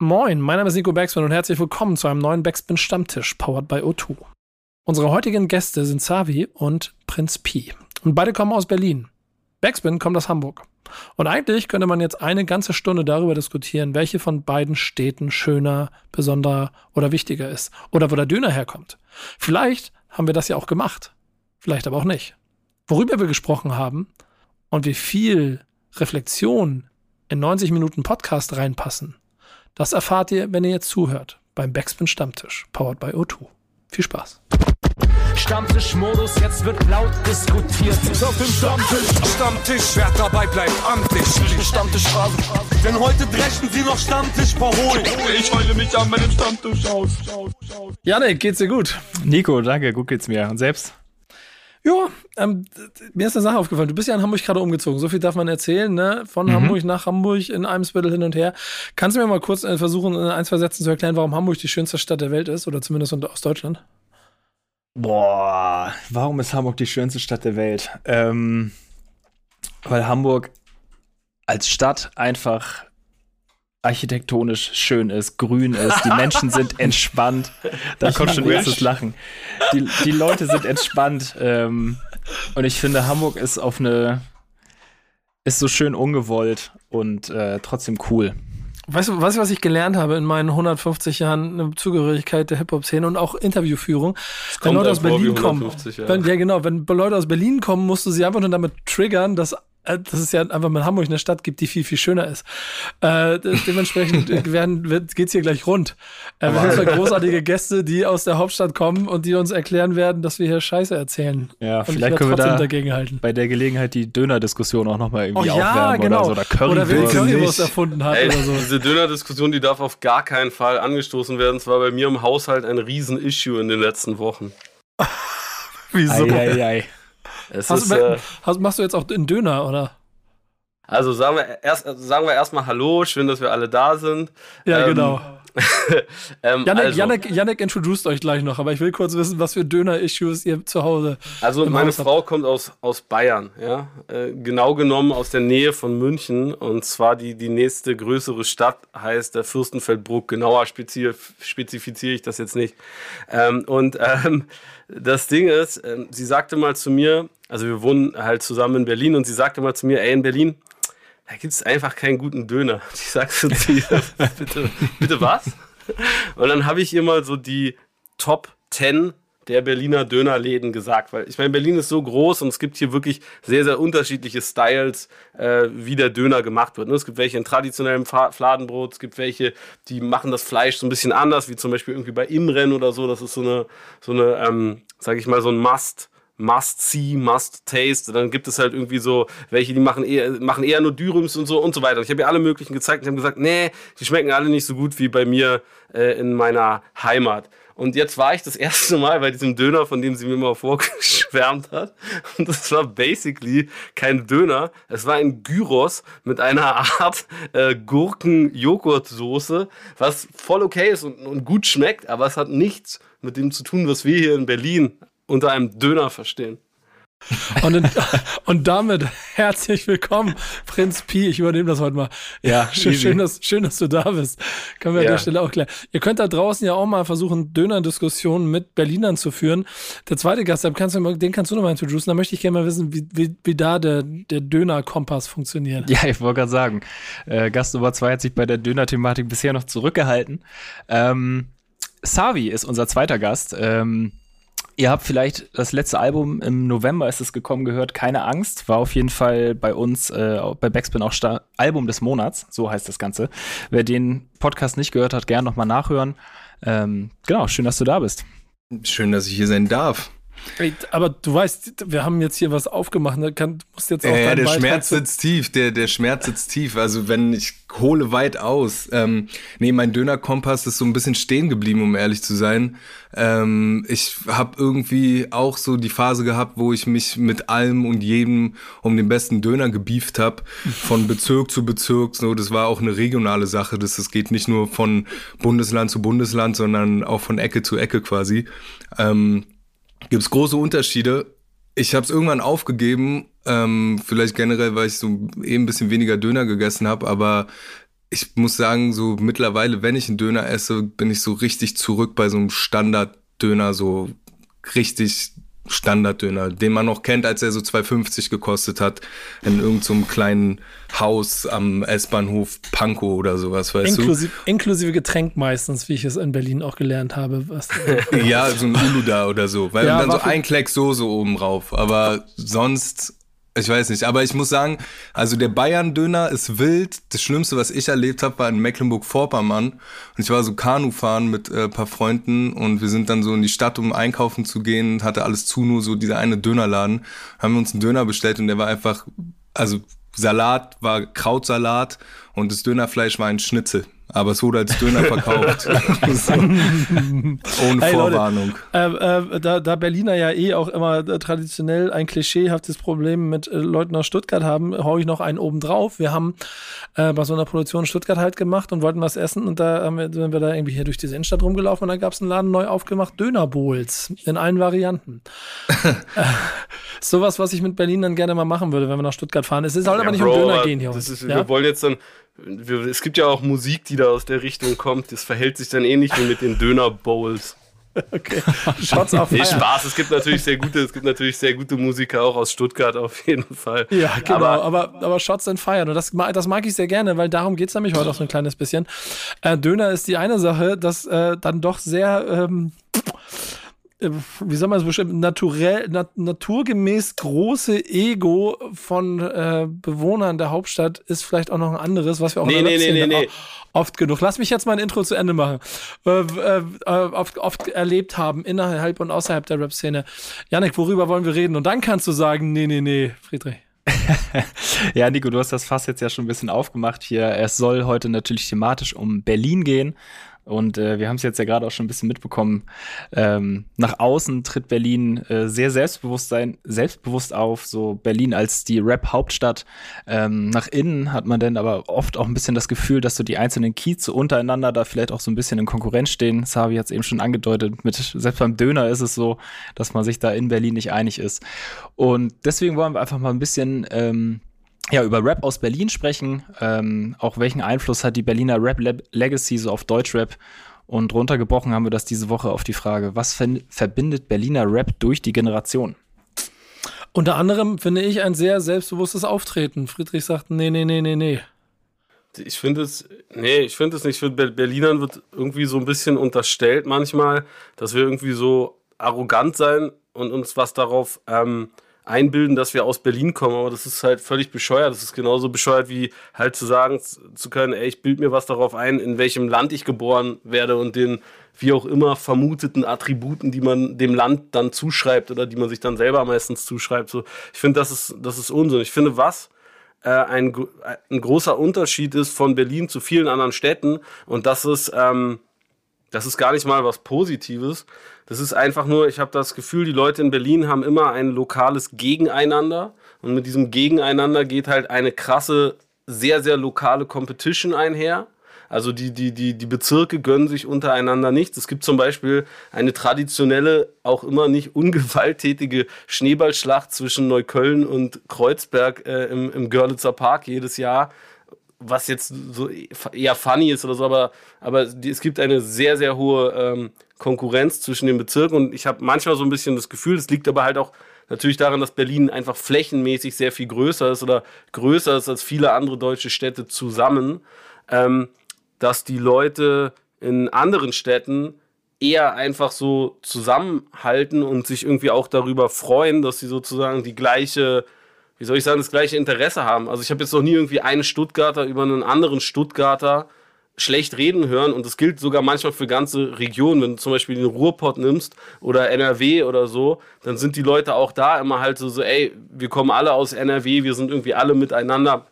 Moin, mein Name ist Nico Backspin und herzlich willkommen zu einem neuen Backspin Stammtisch, powered by O2. Unsere heutigen Gäste sind Savi und Prinz Pi. Und beide kommen aus Berlin. Backspin kommt aus Hamburg. Und eigentlich könnte man jetzt eine ganze Stunde darüber diskutieren, welche von beiden Städten schöner, besonderer oder wichtiger ist. Oder wo der Döner herkommt. Vielleicht haben wir das ja auch gemacht. Vielleicht aber auch nicht. Worüber wir gesprochen haben und wie viel Reflexion in 90 Minuten Podcast reinpassen, das erfahrt ihr, wenn ihr jetzt zuhört, beim Backspin Stammtisch, powered by O2. Viel Spaß. Stammtischmodus, jetzt wird laut diskutiert. Ist auf dem Stammtisch, Stammtisch, wer dabei bleibt, amtlich. Stammtischphase. Denn heute dreschen sie noch Stammtisch verholen. Ich heule mich an meinem Stammtisch aus. Janik, geht's dir gut? Nico, danke, gut geht's mir. Und selbst? Ja, ähm, mir ist eine Sache aufgefallen. Du bist ja in Hamburg gerade umgezogen. So viel darf man erzählen, ne? Von Mhm. Hamburg nach Hamburg in Eimsbüttel hin und her. Kannst du mir mal kurz äh, versuchen, in ein, zwei Sätzen zu erklären, warum Hamburg die schönste Stadt der Welt ist? Oder zumindest aus Deutschland? Boah, warum ist Hamburg die schönste Stadt der Welt? Ähm, weil Hamburg als Stadt einfach architektonisch schön ist, grün ist, die Menschen sind entspannt. Da kommt schon erstes Lachen. Die, die Leute sind entspannt. Ähm, und ich finde, Hamburg ist auf eine, ist so schön ungewollt und äh, trotzdem cool. Weißt du, weißt du, was ich gelernt habe in meinen 150 Jahren eine Zugehörigkeit der Hip-Hop-Szene und auch Interviewführung? Wenn Leute aus Berlin kommen, 150 Jahre. wenn, ja genau, wenn Leute aus Berlin kommen, musst du sie einfach nur damit triggern, dass dass es ja einfach mal in Hamburg eine Stadt gibt, die viel, viel schöner ist. Äh, de- dementsprechend werden, wird, geht's hier gleich rund. Äh, wir haben zwei großartige Gäste, die aus der Hauptstadt kommen und die uns erklären werden, dass wir hier Scheiße erzählen. Ja, und ich vielleicht können wir da dagegenhalten. bei der Gelegenheit die Döner-Diskussion auch nochmal Oh irgendwie ja, aufwärmen genau. oder so. Oder Oder wer die Currywurst. Currywurst erfunden hat Ey, oder so. diese Döner-Diskussion, die darf auf gar keinen Fall angestoßen werden. Es war bei mir im Haushalt ein Riesen-Issue in den letzten Wochen. Wieso? Ei, ei, ei. Es Hast, ist, du- äh, hast, machst du jetzt auch einen Döner, oder? also sagen wir erst, sagen wir erstmal Hallo, schön, dass wir alle da sind. Ja, Ähm, genau. ähm, Janik, also, Janik, Janik introduced euch gleich noch, aber ich will kurz wissen, was für Döner-Issues ihr zu Hause. Also meine Haus habt. Frau kommt aus, aus Bayern, ja. Äh, genau genommen aus der Nähe von München. Und zwar die, die nächste größere Stadt heißt der Fürstenfeldbruck. Genauer spezi spezifiziere ich das jetzt nicht. Ähm, und ähm, das Ding ist, ähm, sie sagte mal zu mir, also wir wohnen halt zusammen in Berlin und sie sagte mal zu mir, ey, in Berlin, da gibt es einfach keinen guten Döner. Ich sag so zu ihr, bitte, bitte was? Und dann habe ich ihr mal so die Top 10 der Berliner Dönerläden gesagt, weil ich meine, Berlin ist so groß und es gibt hier wirklich sehr, sehr unterschiedliche Styles, äh, wie der Döner gemacht wird. ne? Es gibt welche in traditionellem Fladenbrot, es gibt welche, die machen das Fleisch so ein bisschen anders, wie zum Beispiel irgendwie bei Imren oder so. Das ist so eine, so eine, ähm, sag ich mal, so ein Must. Must see, must taste. Dann gibt es halt irgendwie so welche, die machen eher, machen eher nur Dürums und so und so weiter. Ich habe ihr alle möglichen gezeigt und haben gesagt, nee, die schmecken alle nicht so gut wie bei mir äh, in meiner Heimat. Und jetzt war ich das erste Mal bei diesem Döner, von dem sie mir mal vorgeschwärmt hat. Und das war basically kein Döner. Es war ein Gyros mit einer Art äh, Gurken-Joghurt-Soße, was voll okay ist und, und gut schmeckt, aber es hat nichts mit dem zu tun, was wir hier in Berlin unter einem Döner verstehen. Und, in, und damit herzlich willkommen, Prinz Pi. Ich übernehme das heute mal. Ja, schön, schön, dass, schön, dass du da bist. Können wir an Ja. der Stelle auch klären. Ihr könnt da draußen ja auch mal versuchen, Döner-Diskussionen mit Berlinern zu führen. Der zweite Gast, den kannst du, mal- den kannst du nochmal introducen. Da möchte ich gerne mal wissen, wie, wie, wie da der, der Döner-Kompass funktioniert. Ja, ich wollte gerade sagen, äh, Gast Nummer 2 hat sich bei der Döner-Thematik bisher noch zurückgehalten. Ähm, Savi ist unser zweiter Gast. Ähm, ihr habt vielleicht das letzte Album im November ist es gekommen gehört, keine Angst, war auf jeden Fall bei uns äh, bei Backspin auch Sta Album des Monats, so heißt das Ganze. Wer den Podcast nicht gehört hat, gern nochmal nachhören. Ähm, genau, schön, dass du da bist. Schön, dass ich hier sein darf. Ey, aber du weißt, wir haben jetzt hier was aufgemacht. Ne? Kann, du musst jetzt auch Äh, deinen der Beitrag Schmerz sitzt tief, der, der Schmerz sitzt tief. Also wenn ich hole weit aus. Ähm, nee, mein Dönerkompass ist so ein bisschen stehen geblieben, um ehrlich zu sein. Ähm, ich habe irgendwie auch so die Phase gehabt, wo ich mich mit allem und jedem um den besten Döner gebieft habe, von Bezirk zu Bezirk. So, das war auch eine regionale Sache. Das, das geht nicht nur von Bundesland zu Bundesland, sondern auch von Ecke zu Ecke quasi. Ähm, gibt es große Unterschiede. Ich habe es irgendwann aufgegeben, ähm, vielleicht generell, weil ich so eh ein bisschen weniger Döner gegessen habe, aber ich muss sagen, so mittlerweile, wenn ich einen Döner esse, bin ich so richtig zurück bei so einem Standarddöner, so richtig Standarddöner, den man noch kennt, als er so 2,50 gekostet hat, in irgendeinem so kleinen Haus am S-Bahnhof Pankow oder sowas, weißt inklusive, du? Inklusive Getränk meistens, wie ich es in Berlin auch gelernt habe. ja, so ein Uluda oder so, weil ja, dann so ein Kleck Soße oben drauf, aber sonst ich weiß nicht, aber ich muss sagen, also der Bayern-Döner ist wild. Das Schlimmste, was ich erlebt habe, war in Mecklenburg-Vorpommern. Und ich war so Kanu fahren mit äh, paar Freunden und wir sind dann so in die Stadt, um einkaufen zu gehen. Hatte alles zu, nur so dieser eine Dönerladen. Haben wir uns einen Döner bestellt und der war einfach, also Salat war Krautsalat und das Dönerfleisch war ein Schnitzel aber es wurde als Döner verkauft. Ohne hey, Vorwarnung. Leute, äh, äh, da, da, Berliner ja eh auch immer traditionell ein klischeehaftes Problem mit äh, Leuten aus Stuttgart haben, haue ich noch einen oben drauf. Wir haben äh, bei so einer Produktion Stuttgart halt gemacht und wollten was essen und da haben wir, sind wir da irgendwie hier durch diese Innenstadt rumgelaufen und da gab es einen Laden neu aufgemacht, Dönerbowls in allen Varianten. Äh, sowas, was ich mit Berlin dann gerne mal machen würde, wenn wir nach Stuttgart fahren. Es soll ja, aber nicht Bro, um Döner gehen hier. Ist, ja? Wir wollen jetzt dann es gibt ja auch Musik, die da aus der Richtung kommt. Das verhält sich dann ähnlich wie mit den Döner-Bowls. Okay. Shots auf Nee, Spaß. Es gibt natürlich sehr gute, es gibt natürlich sehr gute Musiker auch aus Stuttgart auf jeden Fall. Ja, genau. Aber, aber, aber Shots and Fire. Und das, das mag ich sehr gerne, weil darum geht es nämlich heute auch so ein kleines bisschen. Äh, Döner ist die eine Sache, das äh, dann doch sehr ähm, äh, wie soll man es bestimmen, naturell, nat naturgemäß große Ego von äh, Bewohnern der Hauptstadt ist vielleicht auch noch ein anderes, was wir auch nee, nee, nee, nee, oft genug. Lass mich jetzt mein Intro zu Ende machen. Äh, äh, oft, oft erlebt haben, innerhalb und außerhalb der Rap-Szene. Janik, worüber wollen wir reden? Und dann kannst du sagen, nee, nee, nee, Friedrich. ja, Nico, du hast das Fass jetzt ja schon ein bisschen aufgemacht hier. Es soll heute natürlich thematisch um Berlin gehen. Und äh, wir haben es jetzt ja gerade auch schon ein bisschen mitbekommen. Ähm, nach außen tritt Berlin äh, sehr selbstbewusst selbstbewusst auf, so Berlin als die Rap-Hauptstadt. Ähm, nach innen hat man dann aber oft auch ein bisschen das Gefühl, dass so die einzelnen Kieze untereinander da vielleicht auch so ein bisschen in Konkurrenz stehen. Savi hat es eben schon angedeutet. Mit, selbst beim Döner ist es so, dass man sich da in Berlin nicht einig ist. Und deswegen wollen wir einfach mal ein bisschen ähm, ja, über Rap aus Berlin sprechen. Ähm, auch welchen Einfluss hat die Berliner Rap Legacy so auf Deutschrap? Und runtergebrochen haben wir das diese Woche auf die Frage, was verbindet Berliner Rap durch die Generation? Unter anderem finde ich ein sehr selbstbewusstes Auftreten. Friedrich sagt, nee, nee, nee, nee, nee. Ich finde es, nee, ich finde es nicht. Ich finde, Berlinern wird irgendwie so ein bisschen unterstellt manchmal, dass wir irgendwie so arrogant sein und uns was darauf ähm, einbilden, dass wir aus Berlin kommen, aber das ist halt völlig bescheuert. Das ist genauso bescheuert wie halt zu sagen zu können, ey, ich bild mir was darauf ein, in welchem Land ich geboren werde und den wie auch immer vermuteten Attributen, die man dem Land dann zuschreibt oder die man sich dann selber meistens zuschreibt. So, ich finde, das ist, das ist Unsinn. Ich finde, was äh, ein, ein großer Unterschied ist von Berlin zu vielen anderen Städten und das ist, ähm, das ist gar nicht mal was Positives, das ist einfach nur, ich habe das Gefühl, die Leute in Berlin haben immer ein lokales Gegeneinander. Und mit diesem Gegeneinander geht halt eine krasse, sehr, sehr lokale Competition einher. Also die, die, die, die Bezirke gönnen sich untereinander nichts. Es gibt zum Beispiel eine traditionelle, auch immer nicht ungewalttätige Schneeballschlacht zwischen Neukölln und Kreuzberg äh, im, im Görlitzer Park jedes Jahr was jetzt so eher funny ist oder so, aber, aber es gibt eine sehr, sehr hohe ähm, Konkurrenz zwischen den Bezirken und ich habe manchmal so ein bisschen das Gefühl, es liegt aber halt auch natürlich daran, dass Berlin einfach flächenmäßig sehr viel größer ist oder größer ist als viele andere deutsche Städte zusammen, ähm, dass die Leute in anderen Städten eher einfach so zusammenhalten und sich irgendwie auch darüber freuen, dass sie sozusagen die gleiche wie soll ich sagen, das gleiche Interesse haben. Also ich habe jetzt noch nie irgendwie einen Stuttgarter über einen anderen Stuttgarter schlecht reden hören und das gilt sogar manchmal für ganze Regionen. Wenn du zum Beispiel den Ruhrpott nimmst oder NRW oder so, dann sind die Leute auch da immer halt so, so ey, wir kommen alle aus NRW, wir sind irgendwie alle miteinander.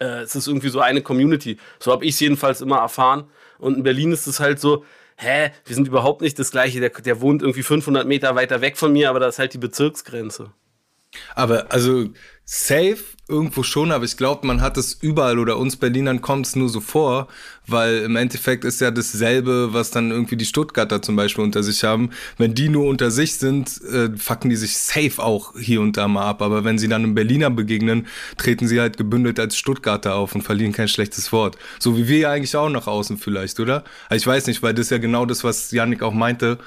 Äh, es ist irgendwie so eine Community. So habe ich es jedenfalls immer erfahren. Und in Berlin ist es halt so, hä, wir sind überhaupt nicht das Gleiche. Der, der wohnt irgendwie 500 Meter weiter weg von mir, aber da ist halt die Bezirksgrenze. Aber also safe irgendwo schon, aber ich glaube, man hat es überall oder uns Berlinern kommt es nur so vor, weil im Endeffekt ist ja dasselbe, was dann irgendwie die Stuttgarter zum Beispiel unter sich haben. Wenn die nur unter sich sind, äh, fucken die sich safe auch hier und da mal ab. Aber wenn sie dann einem Berliner begegnen, treten sie halt gebündelt als Stuttgarter auf und verlieren kein schlechtes Wort. So wie wir ja eigentlich auch nach außen vielleicht, oder? Ich weiß nicht, weil das ist ja genau das, was Yannick auch meinte,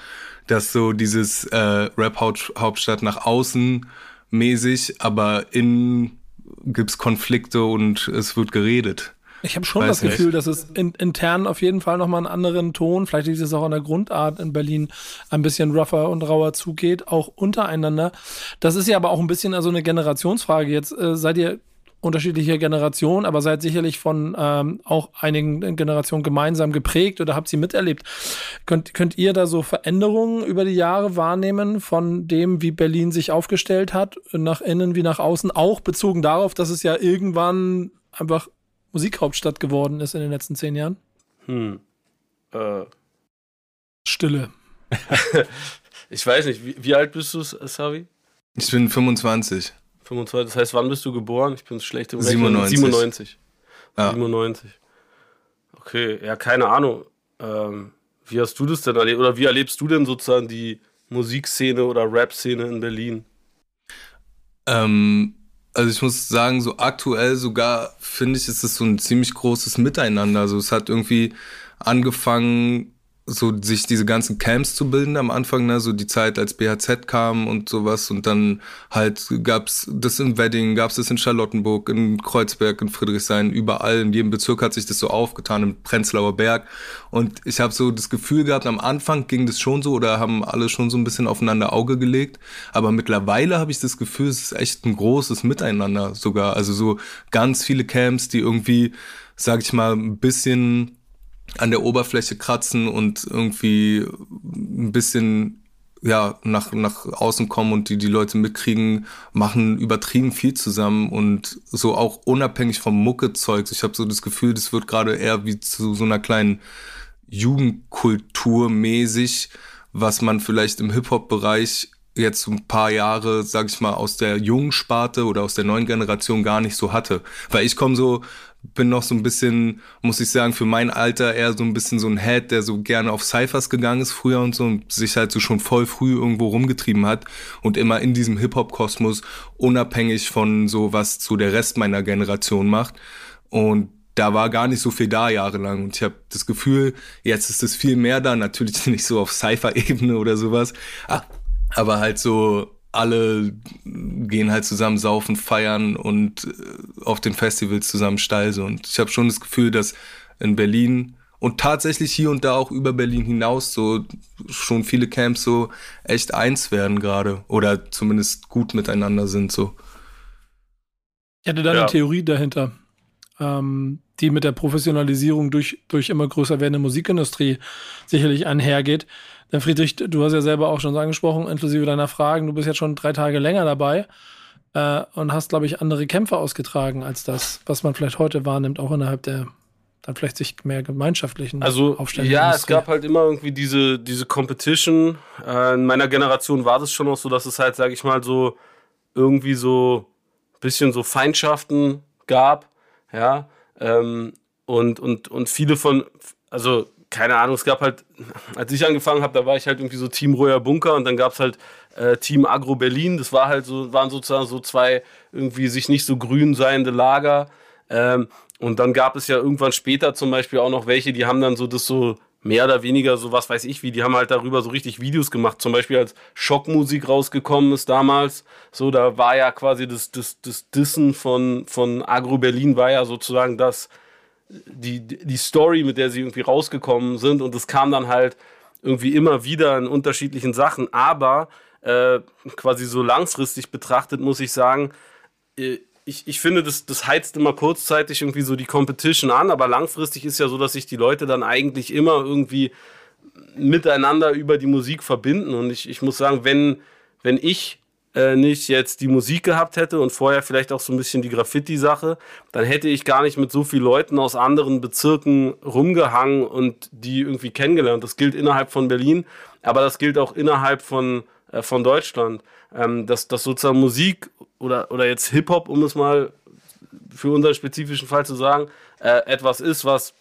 dass so dieses äh, Rap-Hauptstadt nach außen mäßig, aber innen gibt's Konflikte und es wird geredet. Ich habe schon Weiß das Gefühl, nicht. dass es in, intern auf jeden Fall nochmal einen anderen Ton, vielleicht liegt es auch an der Grundart in Berlin, ein bisschen rougher und rauer zugeht, auch untereinander. Das ist ja aber auch ein bisschen also eine Generationsfrage. Jetzt äh, seid ihr unterschiedliche Generationen, aber seid sicherlich von ähm, auch einigen Generationen gemeinsam geprägt oder habt sie miterlebt. Könnt, könnt ihr da so Veränderungen über die Jahre wahrnehmen von dem, wie Berlin sich aufgestellt hat, nach innen wie nach außen, auch bezogen darauf, dass es ja irgendwann einfach Musikhauptstadt geworden ist in den letzten zehn Jahren? Hm. Äh, Stille. ich weiß nicht, wie, wie alt bist du, Savi? Ich bin 25. 25. Das heißt, wann bist du geboren? Ich bin schlecht im Rechnen. 97. 97. Ja. 97. Okay, ja, keine Ahnung. Ähm, wie hast du das denn erlebt? Oder wie erlebst du denn sozusagen die Musikszene oder Rap-Szene in Berlin? Ähm, also ich muss sagen, so aktuell sogar finde ich, ist es so ein ziemlich großes Miteinander. Also es hat irgendwie angefangen, so sich diese ganzen Camps zu bilden am Anfang, ne, so die Zeit, als BHZ kam und sowas. Und dann halt gab's das in Wedding, gab's das in Charlottenburg, in Kreuzberg, in Friedrichshain, überall, in jedem Bezirk hat sich das so aufgetan, im Prenzlauer Berg. Und ich habe so das Gefühl gehabt, am Anfang ging das schon so oder haben alle schon so ein bisschen aufeinander Auge gelegt, aber mittlerweile habe ich das Gefühl, es ist echt ein großes Miteinander sogar, also so ganz viele Camps, die irgendwie, sag ich mal, ein bisschen an der Oberfläche kratzen und irgendwie ein bisschen ja nach nach außen kommen und die die Leute mitkriegen, machen übertrieben viel zusammen und so auch unabhängig vom Mucke-Zeug. Ich habe so das Gefühl, das wird gerade eher wie zu so einer kleinen Jugendkultur mäßig, was man vielleicht im Hip-Hop-Bereich jetzt ein paar Jahre, sag ich mal, aus der jungen Sparte oder aus der neuen Generation gar nicht so hatte. Weil ich komme so bin noch so ein bisschen, muss ich sagen, für mein Alter eher so ein bisschen so ein Head, der so gerne auf Cyphers gegangen ist früher und so und sich halt so schon voll früh irgendwo rumgetrieben hat und immer in diesem Hip-Hop-Kosmos unabhängig von so, was zu der Rest meiner Generation macht. Und da war gar nicht so viel da jahrelang. Und ich habe das Gefühl, jetzt ist es viel mehr da. Natürlich nicht so auf Cypher-Ebene oder sowas. Ah, Aber halt so, alle gehen halt zusammen saufen, feiern und äh, auf den Festivals zusammen steil so. Und ich habe schon das Gefühl, dass in Berlin und tatsächlich hier und da auch über Berlin hinaus so schon viele Camps so echt eins werden gerade oder zumindest gut miteinander sind so. Ich hatte da Ja. eine Theorie dahinter, ähm, die mit der Professionalisierung durch, durch immer größer werdende Musikindustrie sicherlich einhergeht. Denn Friedrich, du hast ja selber auch schon so angesprochen, inklusive deiner Fragen, du bist jetzt schon drei Tage länger dabei äh, und hast, glaube ich, andere Kämpfe ausgetragen als das, was man vielleicht heute wahrnimmt, auch innerhalb der dann vielleicht sich mehr gemeinschaftlichen Also Aufstellungen. ja, es gab halt immer irgendwie diese, diese Competition. Äh, in meiner Generation war das schon auch so, dass es halt, sag ich mal, so irgendwie so bisschen so Feindschaften gab. Ja. Ähm, und, und, und viele von, also keine Ahnung, es gab halt, als ich angefangen habe, da war ich halt irgendwie so Team Royer Bunker und dann gab es halt äh, Team Agro Berlin. Das war halt so, waren sozusagen so zwei irgendwie sich nicht so grün seiende Lager. Ähm, und dann gab es ja irgendwann später zum Beispiel auch noch welche, die haben dann so das so mehr oder weniger so was weiß ich wie, die haben halt darüber so richtig Videos gemacht. Zum Beispiel als Schockmusik rausgekommen ist damals, so da war ja quasi das, das, das Dissen von, von Agro Berlin war ja sozusagen das, die, die Story, mit der sie irgendwie rausgekommen sind. Und es kam dann halt irgendwie immer wieder in unterschiedlichen Sachen, aber äh, quasi so langfristig betrachtet muss ich sagen, äh, ich, ich finde, das, das heizt immer kurzzeitig irgendwie so die Competition an, aber langfristig ist ja so, dass sich die Leute dann eigentlich immer irgendwie miteinander über die Musik verbinden. Und ich, ich muss sagen, wenn, wenn ich äh, nicht jetzt die Musik gehabt hätte und vorher vielleicht auch so ein bisschen die Graffiti-Sache, dann hätte ich gar nicht mit so vielen Leuten aus anderen Bezirken rumgehangen und die irgendwie kennengelernt. Das gilt innerhalb von Berlin, aber das gilt auch innerhalb von äh, von Deutschland. Ähm, dass, dass sozusagen Musik oder, oder jetzt Hip-Hop, um es mal für unseren spezifischen Fall zu sagen, äh, etwas ist, was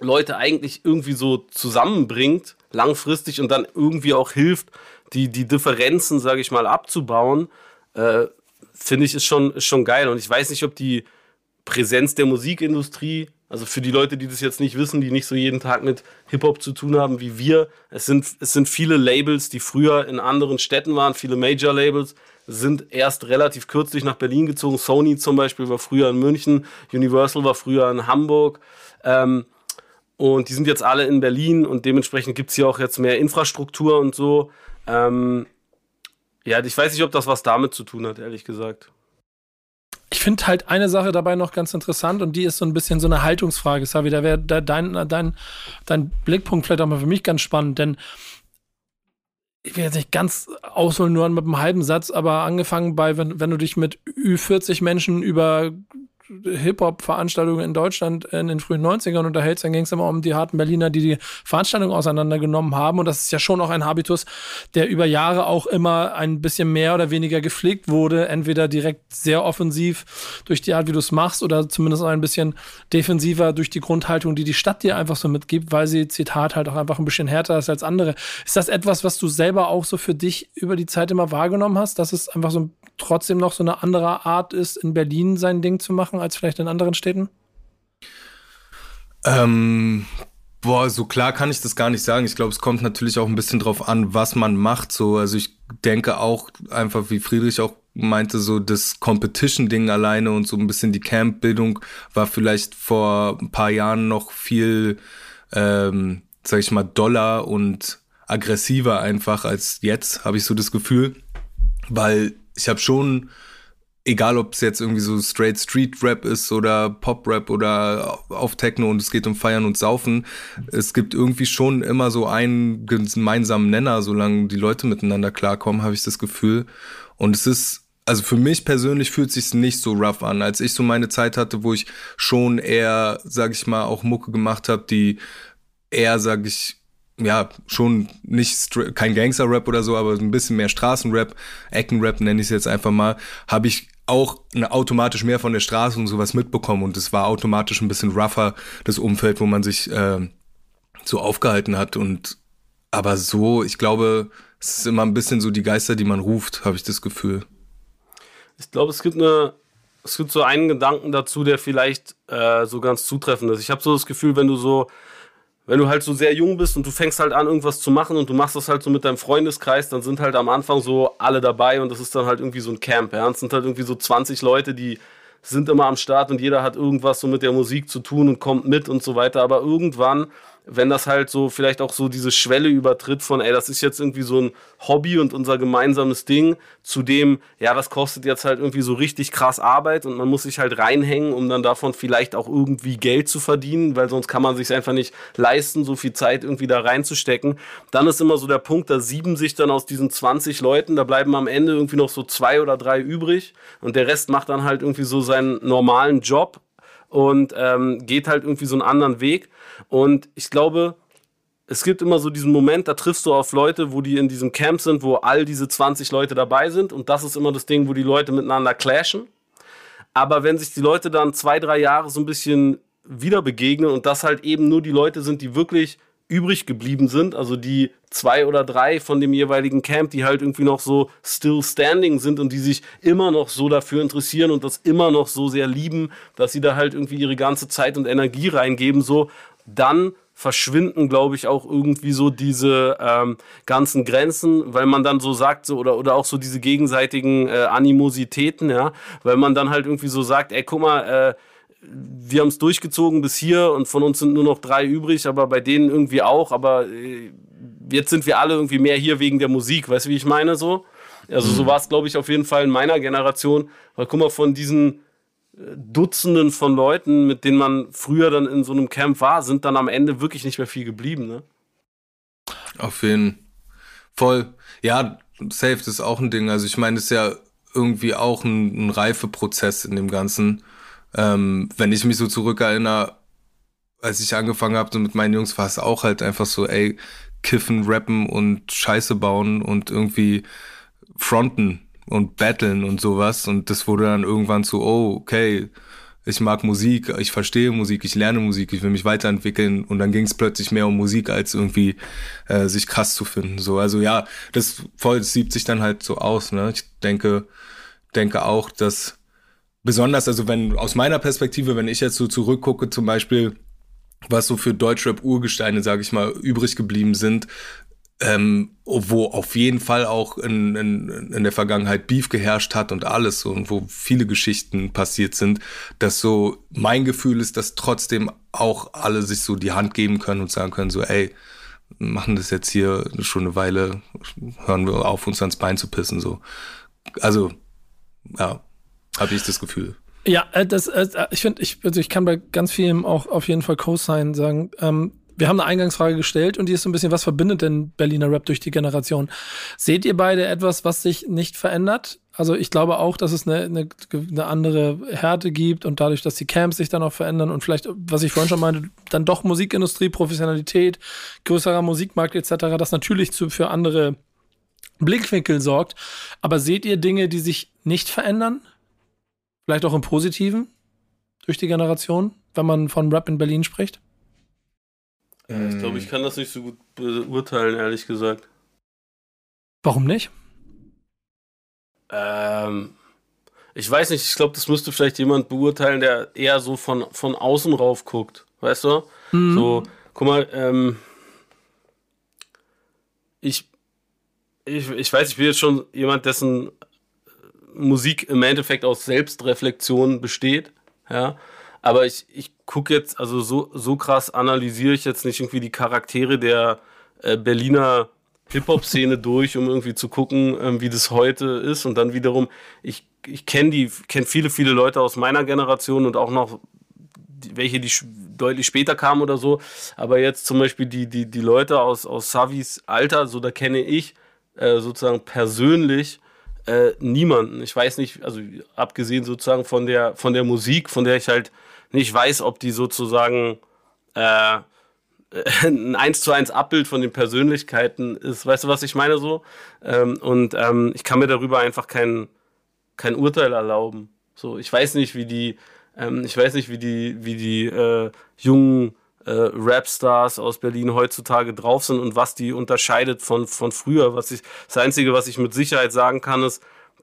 Leute eigentlich irgendwie so zusammenbringt, langfristig und dann irgendwie auch hilft, die, die Differenzen, sage ich mal, abzubauen, äh, finde ich, ist schon, ist schon geil. Und ich weiß nicht, ob die Präsenz der Musikindustrie, also für die Leute, die das jetzt nicht wissen, die nicht so jeden Tag mit Hip-Hop zu tun haben wie wir, es sind, es sind viele Labels, die früher in anderen Städten waren, viele Major-Labels, sind erst relativ kürzlich nach Berlin gezogen. Sony zum Beispiel war früher in München, Universal war früher in Hamburg. Ähm, und die sind jetzt alle in Berlin und dementsprechend gibt es hier auch jetzt mehr Infrastruktur und so. Ähm, ja, ich weiß nicht, ob das was damit zu tun hat, ehrlich gesagt. Ich finde halt eine Sache dabei noch ganz interessant und die ist so ein bisschen so eine Haltungsfrage, Savi. Da wäre dein, dein, dein Blickpunkt vielleicht auch mal für mich ganz spannend, denn ich will jetzt nicht ganz ausholen, nur mit einem halben Satz, aber angefangen bei, wenn, wenn du dich mit Ü40 Menschen über Hip-Hop-Veranstaltungen in Deutschland in den frühen 90ern unterhältst, dann ging es immer um die harten Berliner, die die Veranstaltung auseinandergenommen haben. Und das ist ja schon auch ein Habitus, der über Jahre auch immer ein bisschen mehr oder weniger gepflegt wurde. Entweder direkt sehr offensiv durch die Art, wie du es machst, oder zumindest auch ein bisschen defensiver durch die Grundhaltung, die die Stadt dir einfach so mitgibt, weil sie, Zitat, halt auch einfach ein bisschen härter ist als andere. Ist das etwas, was du selber auch so für dich über die Zeit immer wahrgenommen hast, dass es einfach so trotzdem noch so eine andere Art ist, in Berlin sein Ding zu machen? als vielleicht in anderen Städten? Ähm, boah, so klar kann ich das gar nicht sagen. Ich glaube, es kommt natürlich auch ein bisschen drauf an, was man macht. So, also ich denke auch einfach, wie Friedrich auch meinte, so das Competition-Ding alleine und so ein bisschen die Camp-Bildung war vielleicht vor ein paar Jahren noch viel, ähm, sag ich mal, doller und aggressiver einfach als jetzt, habe ich so das Gefühl. Weil ich habe schon egal ob es jetzt irgendwie so straight Street Rap ist oder Pop Rap oder auf Techno und es geht um Feiern und Saufen, es gibt irgendwie schon immer so einen gemeinsamen Nenner, solange die Leute miteinander klarkommen, habe ich das Gefühl. Und es ist also für mich persönlich fühlt sich nicht so rough an, als ich so meine Zeit hatte, wo ich schon eher, sag ich mal, auch Mucke gemacht habe, die eher, sag ich, ja, schon nicht kein Gangster-Rap oder so, aber ein bisschen mehr Straßenrap, Eckenrap nenne ich es jetzt einfach mal, habe ich auch eine, automatisch mehr von der Straße und sowas mitbekommen und es war automatisch ein bisschen rougher, das Umfeld, wo man sich äh, so aufgehalten hat und aber so, ich glaube, es ist immer ein bisschen so die Geister, die man ruft, habe ich das Gefühl. Ich glaube, es gibt eine, es gibt so einen Gedanken dazu, der vielleicht äh, so ganz zutreffend ist. Ich habe so das Gefühl, wenn du so wenn du halt so sehr jung bist und du fängst halt an, irgendwas zu machen und du machst das halt so mit deinem Freundeskreis, dann sind halt am Anfang so alle dabei und das ist dann halt irgendwie so ein Camp. Ja? Es sind halt irgendwie so 20 Leute, die sind immer am Start und jeder hat irgendwas so mit der Musik zu tun und kommt mit und so weiter. Aber irgendwann wenn das halt so vielleicht auch so diese Schwelle übertritt von, ey, das ist jetzt irgendwie so ein Hobby und unser gemeinsames Ding, zu dem, ja, das kostet jetzt halt irgendwie so richtig krass Arbeit und man muss sich halt reinhängen, um dann davon vielleicht auch irgendwie Geld zu verdienen, weil sonst kann man sich einfach nicht leisten, so viel Zeit irgendwie da reinzustecken. Dann ist immer so der Punkt, da sieben sich dann aus diesen 20 Leuten, da bleiben am Ende irgendwie noch so zwei oder drei übrig und der Rest macht dann halt irgendwie so seinen normalen Job und ähm, geht halt irgendwie so einen anderen Weg. Und ich glaube, es gibt immer so diesen Moment, da triffst du auf Leute, wo die in diesem Camp sind, wo all diese 20 Leute dabei sind. Und das ist immer das Ding, wo die Leute miteinander clashen. Aber wenn sich die Leute dann zwei, drei Jahre so ein bisschen wieder begegnen und das halt eben nur die Leute sind, die wirklich übrig geblieben sind, also die zwei oder drei von dem jeweiligen Camp, die halt irgendwie noch so still standing sind und die sich immer noch so dafür interessieren und das immer noch so sehr lieben, dass sie da halt irgendwie ihre ganze Zeit und Energie reingeben, so dann verschwinden, glaube ich, auch irgendwie so diese ähm, ganzen Grenzen, weil man dann so sagt, so, oder, oder auch so diese gegenseitigen äh, Animositäten, ja, weil man dann halt irgendwie so sagt, ey, guck mal, äh, wir haben es durchgezogen bis hier und von uns sind nur noch drei übrig, aber bei denen irgendwie auch, aber äh, jetzt sind wir alle irgendwie mehr hier wegen der Musik, weißt du, wie ich meine so? Also so mhm. war es, glaube ich, auf jeden Fall in meiner Generation, weil guck mal, von diesen Dutzenden von Leuten, mit denen man früher dann in so einem Camp war, sind dann am Ende wirklich nicht mehr viel geblieben, ne? Auf jeden Voll. Ja, safe, ist auch ein Ding. Also ich meine, das ist ja irgendwie auch ein, ein Reifeprozess in dem Ganzen. Ähm, wenn ich mich so zurückerinnere, als ich angefangen habe mit meinen Jungs, war es auch halt einfach so, ey, kiffen, rappen und Scheiße bauen und irgendwie fronten und battlen und sowas. Und das wurde dann irgendwann zu, oh, okay, ich mag Musik, ich verstehe Musik, ich lerne Musik, ich will mich weiterentwickeln und dann ging es plötzlich mehr um Musik als irgendwie äh, sich krass zu finden. So, also ja, das voll das sieht sich dann halt so aus. Ne? Ich denke, denke auch, dass besonders, also wenn aus meiner Perspektive, wenn ich jetzt so zurückgucke, zum Beispiel, was so für Deutschrap-Urgesteine, sage ich mal, übrig geblieben sind, ähm, wo auf jeden Fall auch in, in, in der Vergangenheit Beef geherrscht hat und alles und wo viele Geschichten passiert sind, dass so mein Gefühl ist, dass trotzdem auch alle sich so die Hand geben können und sagen können, so, ey, machen das jetzt hier schon eine Weile, hören wir auf, uns ans Bein zu pissen, so. Also, ja, habe ich das Gefühl. Ja, äh, das, äh, ich finde, ich, also ich kann bei ganz vielen auch auf jeden Fall Co-Sign sagen. Ähm, wir haben eine Eingangsfrage gestellt und die ist so ein bisschen, was verbindet denn Berliner Rap durch die Generation? Seht ihr beide etwas, was sich nicht verändert? Also ich glaube auch, dass es eine, eine, eine andere Härte gibt und dadurch, dass die Camps sich dann auch verändern und vielleicht, was ich vorhin schon meinte, dann doch Musikindustrie, Professionalität, größerer Musikmarkt etc., das natürlich zu, für andere Blickwinkel sorgt. Aber seht ihr Dinge, die sich nicht verändern? Vielleicht auch im Positiven durch die Generation, wenn man von Rap in Berlin spricht? Ich glaube, ich kann das nicht so gut beurteilen, ehrlich gesagt. Warum nicht? Ähm, ich weiß nicht, ich glaube, das müsste vielleicht jemand beurteilen, der eher so von, von außen rauf guckt. Weißt du? Mhm. So, guck mal, ähm, ich, ich, ich weiß, ich bin jetzt schon jemand, dessen Musik im Endeffekt aus Selbstreflexion besteht. Ja. Aber ich, ich gucke jetzt, also so, so krass analysiere ich jetzt nicht irgendwie die Charaktere der äh, Berliner Hip-Hop-Szene durch, um irgendwie zu gucken, ähm, wie das heute ist. Und dann wiederum, ich, ich kenne die, kenne viele, viele Leute aus meiner Generation und auch noch welche, die deutlich später kamen oder so. Aber jetzt zum Beispiel die, die, die Leute aus, aus Savis Alter, so da kenne ich äh, sozusagen persönlich äh, niemanden. Ich weiß nicht, also abgesehen sozusagen von der, von der Musik, von der ich halt nicht weiß, ob die sozusagen äh, ein 1 zu 1 Abbild von den Persönlichkeiten ist. Weißt du, was ich meine so? Ähm, und ähm, ich kann mir darüber einfach kein, kein Urteil erlauben. So, ich weiß nicht, wie die, ähm, ich weiß nicht, wie die, wie die äh, jungen äh, Rapstars aus Berlin heutzutage drauf sind und was die unterscheidet von, von früher. Was ich, das Einzige, was ich mit Sicherheit sagen kann, ist,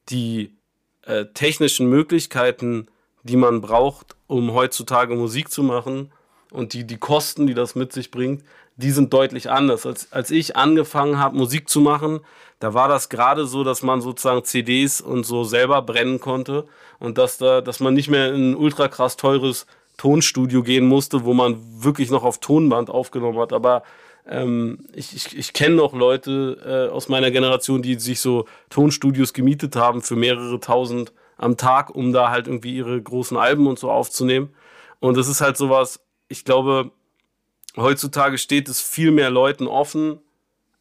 die äh, technischen Möglichkeiten, die man braucht, um heutzutage Musik zu machen und die, die Kosten, die das mit sich bringt, die sind deutlich anders. Als, als ich angefangen habe, Musik zu machen, da war das gerade so, dass man sozusagen CDs und so selber brennen konnte und dass, da, dass man nicht mehr in ein ultra krass teures Tonstudio gehen musste, wo man wirklich noch auf Tonband aufgenommen hat. Aber ähm, ich, ich, ich kenne noch Leute äh, aus meiner Generation, die sich so Tonstudios gemietet haben für mehrere tausend am Tag, um da halt irgendwie ihre großen Alben und so aufzunehmen. Und das ist halt sowas, ich glaube, heutzutage steht es viel mehr Leuten offen,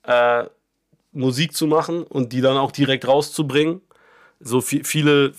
äh, Musik zu machen und die dann auch direkt rauszubringen. So viel, viele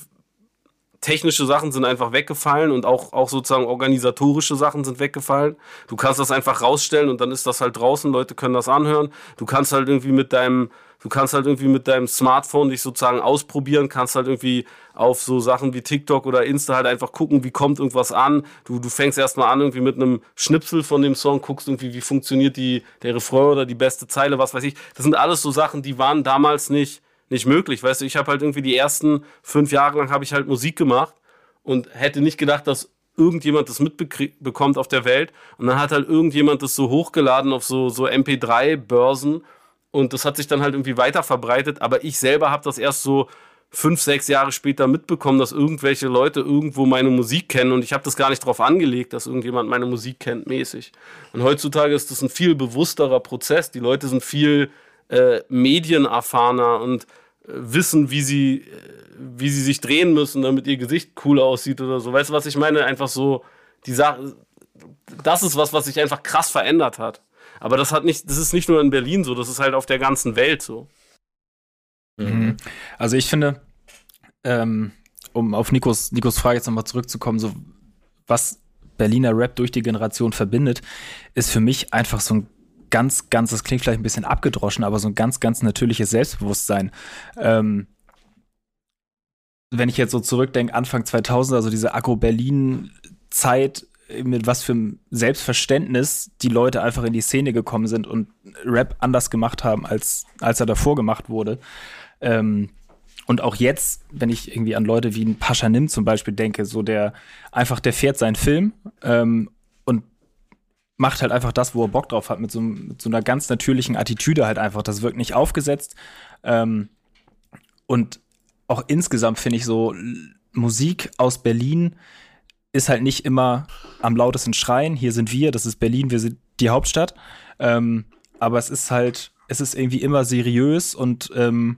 technische Sachen sind einfach weggefallen und auch, auch sozusagen organisatorische Sachen sind weggefallen. Du kannst das einfach rausstellen und dann ist das halt draußen, Leute können das anhören. Du kannst halt irgendwie mit deinem, du kannst halt irgendwie mit deinem Smartphone dich sozusagen ausprobieren, kannst halt irgendwie auf so Sachen wie TikTok oder Insta halt einfach gucken, wie kommt irgendwas an. Du, du fängst erstmal an irgendwie mit einem Schnipsel von dem Song, guckst irgendwie, wie funktioniert die, der Refrain oder die beste Zeile, was weiß ich. Das sind alles so Sachen, die waren damals nicht, nicht möglich. Weißt du, ich habe halt irgendwie die ersten fünf Jahre lang habe ich halt Musik gemacht und hätte nicht gedacht, dass irgendjemand das mitbekommt auf der Welt. Und dann hat halt irgendjemand das so hochgeladen auf so, so MP3-Börsen und das hat sich dann halt irgendwie weiter verbreitet. Aber ich selber habe das erst so fünf, sechs Jahre später mitbekommen, dass irgendwelche Leute irgendwo meine Musik kennen und ich habe das gar nicht darauf angelegt, dass irgendjemand meine Musik kennt mäßig. Und heutzutage ist das ein viel bewussterer Prozess. Die Leute sind viel äh, medienerfahrener und äh, wissen, wie sie, äh, wie sie sich drehen müssen, damit ihr Gesicht cool aussieht oder so. Weißt du, was ich meine? Einfach so, die Sache, das ist was, was sich einfach krass verändert hat. Aber das hat nicht, das ist nicht nur in Berlin so, das ist halt auf der ganzen Welt so. Mhm. Also ich finde, ähm, um auf Nikos, Nikos Frage jetzt nochmal zurückzukommen, so was Berliner Rap durch die Generation verbindet, ist für mich einfach so ein ganz, ganz, das klingt vielleicht ein bisschen abgedroschen, aber so ein ganz, ganz natürliches Selbstbewusstsein. Ähm, wenn ich jetzt so zurückdenke, Anfang 2000, also diese Agro-Berlin-Zeit, mit was für einem Selbstverständnis die Leute einfach in die Szene gekommen sind und Rap anders gemacht haben, als, als er davor gemacht wurde. Ähm, und auch jetzt, wenn ich irgendwie an Leute wie ein Pascha Nim zum Beispiel denke, so der einfach, der fährt seinen Film ähm, macht halt einfach das, wo er Bock drauf hat, mit so, mit so einer ganz natürlichen Attitüde halt einfach. Das wirkt nicht aufgesetzt. Ähm, und auch insgesamt finde ich so, Musik aus Berlin ist halt nicht immer am lautesten schreien. Hier sind wir, das ist Berlin, wir sind die Hauptstadt. Ähm, aber es ist halt, es ist irgendwie immer seriös und ähm,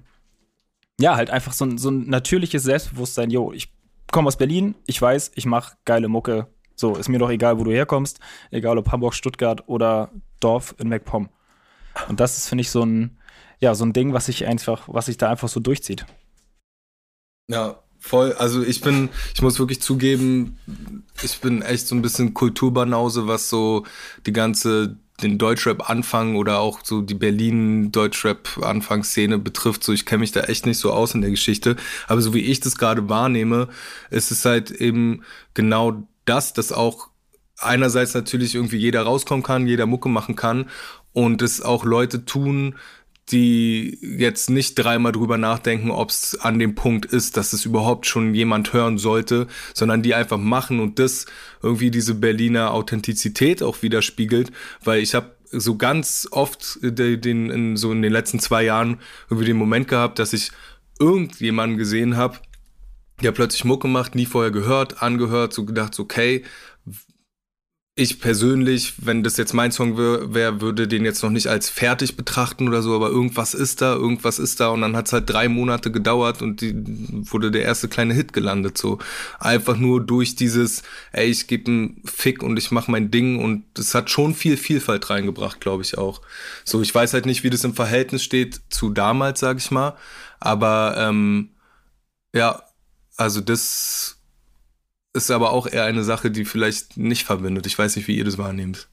ja, halt einfach so so ein natürliches Selbstbewusstsein. Jo, ich komme aus Berlin, ich weiß, ich mache geile Mucke. So, ist mir doch egal, wo du herkommst, egal ob Hamburg, Stuttgart oder Dorf in MacPom. Und das ist, finde ich, so ein, ja, so ein Ding, was sich einfach, was sich da einfach so durchzieht. Ja, voll. Also ich bin, ich muss wirklich zugeben, ich bin echt so ein bisschen Kulturbanause, was so die ganze den Deutschrap-Anfang oder auch so die Berlin-Deutschrap-Anfangsszene betrifft. So, ich kenne mich da echt nicht so aus in der Geschichte. Aber so wie ich das gerade wahrnehme, ist es halt eben genau das, dass auch einerseits natürlich irgendwie jeder rauskommen kann, jeder Mucke machen kann und es auch Leute tun, die jetzt nicht dreimal drüber nachdenken, ob es an dem Punkt ist, dass es überhaupt schon jemand hören sollte, sondern die einfach machen und das irgendwie diese Berliner Authentizität auch widerspiegelt, weil ich habe so ganz oft den, in, so in den letzten zwei Jahren irgendwie den Moment gehabt, dass ich irgendjemanden gesehen habe, der plötzlich Mucke macht, nie vorher gehört, angehört, so gedacht, okay, ich persönlich, wenn das jetzt mein Song wäre, wär, würde den jetzt noch nicht als fertig betrachten oder so, aber irgendwas ist da, irgendwas ist da und dann hat es halt drei Monate gedauert und die wurde der erste kleine Hit gelandet. So einfach nur durch dieses, ey, ich gebe einen Fick und ich mache mein Ding und es hat schon viel Vielfalt reingebracht, glaube ich auch. So, ich weiß halt nicht, wie das im Verhältnis steht zu damals, sag ich mal, aber ähm, ja, also das ist aber auch eher eine Sache, die vielleicht nicht verbindet. Ich weiß nicht, wie ihr das wahrnehmt.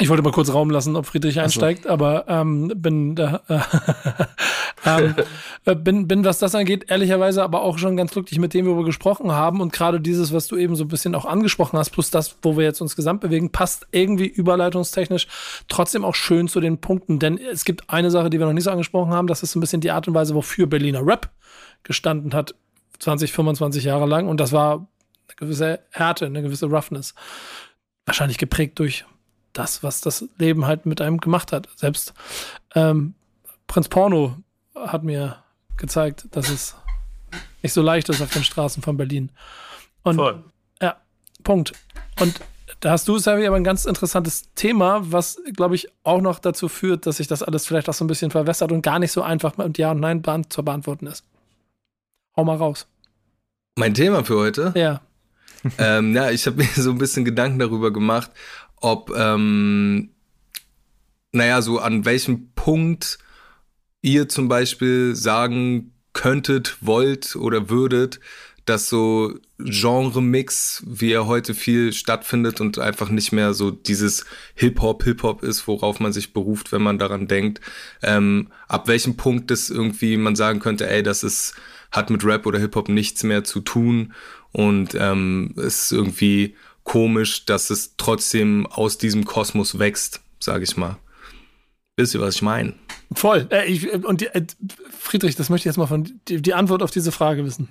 Ich wollte mal kurz Raum lassen, ob Friedrich einsteigt, so. aber ähm, bin da, äh, ähm, äh, bin, bin, was das angeht, ehrlicherweise aber auch schon ganz glücklich mit dem, wo wir gesprochen haben. Und gerade dieses, was du eben so ein bisschen auch angesprochen hast, plus das, wo wir jetzt uns gesamt bewegen, passt irgendwie überleitungstechnisch trotzdem auch schön zu den Punkten. Denn es gibt eine Sache, die wir noch nicht so angesprochen haben, das ist so ein bisschen die Art und Weise, wofür Berliner Rap gestanden hat 20, 25 Jahre lang und das war eine gewisse Härte, eine gewisse Roughness. Wahrscheinlich geprägt durch das, was das Leben halt mit einem gemacht hat. Selbst ähm, Prinz Porno hat mir gezeigt, dass es nicht so leicht ist auf den Straßen von Berlin. Und Voll. ja, Punkt. Und da hast du, Savi, aber ein ganz interessantes Thema, was, glaube ich, auch noch dazu führt, dass sich das alles vielleicht auch so ein bisschen verwässert und gar nicht so einfach mit Ja und Nein zu beantworten ist. Hau mal raus. Mein Thema für heute? Ja. ähm, ja, ich habe mir so ein bisschen Gedanken darüber gemacht, ob, ähm, naja, so an welchem Punkt ihr zum Beispiel sagen könntet, wollt oder würdet, dass so Genre-Mix, wie er heute viel stattfindet und einfach nicht mehr so dieses Hip-Hop, Hip-Hop ist, worauf man sich beruft, wenn man daran denkt, ähm, ab welchem Punkt das irgendwie man sagen könnte, ey, das ist hat mit Rap oder Hip-Hop nichts mehr zu tun und ähm, ist irgendwie komisch, dass es trotzdem aus diesem Kosmos wächst, sage ich mal. Wisst ihr, was ich meine? Voll. Äh, ich, und die, äh, Friedrich, das möchte ich jetzt mal von die, die Antwort auf diese Frage wissen.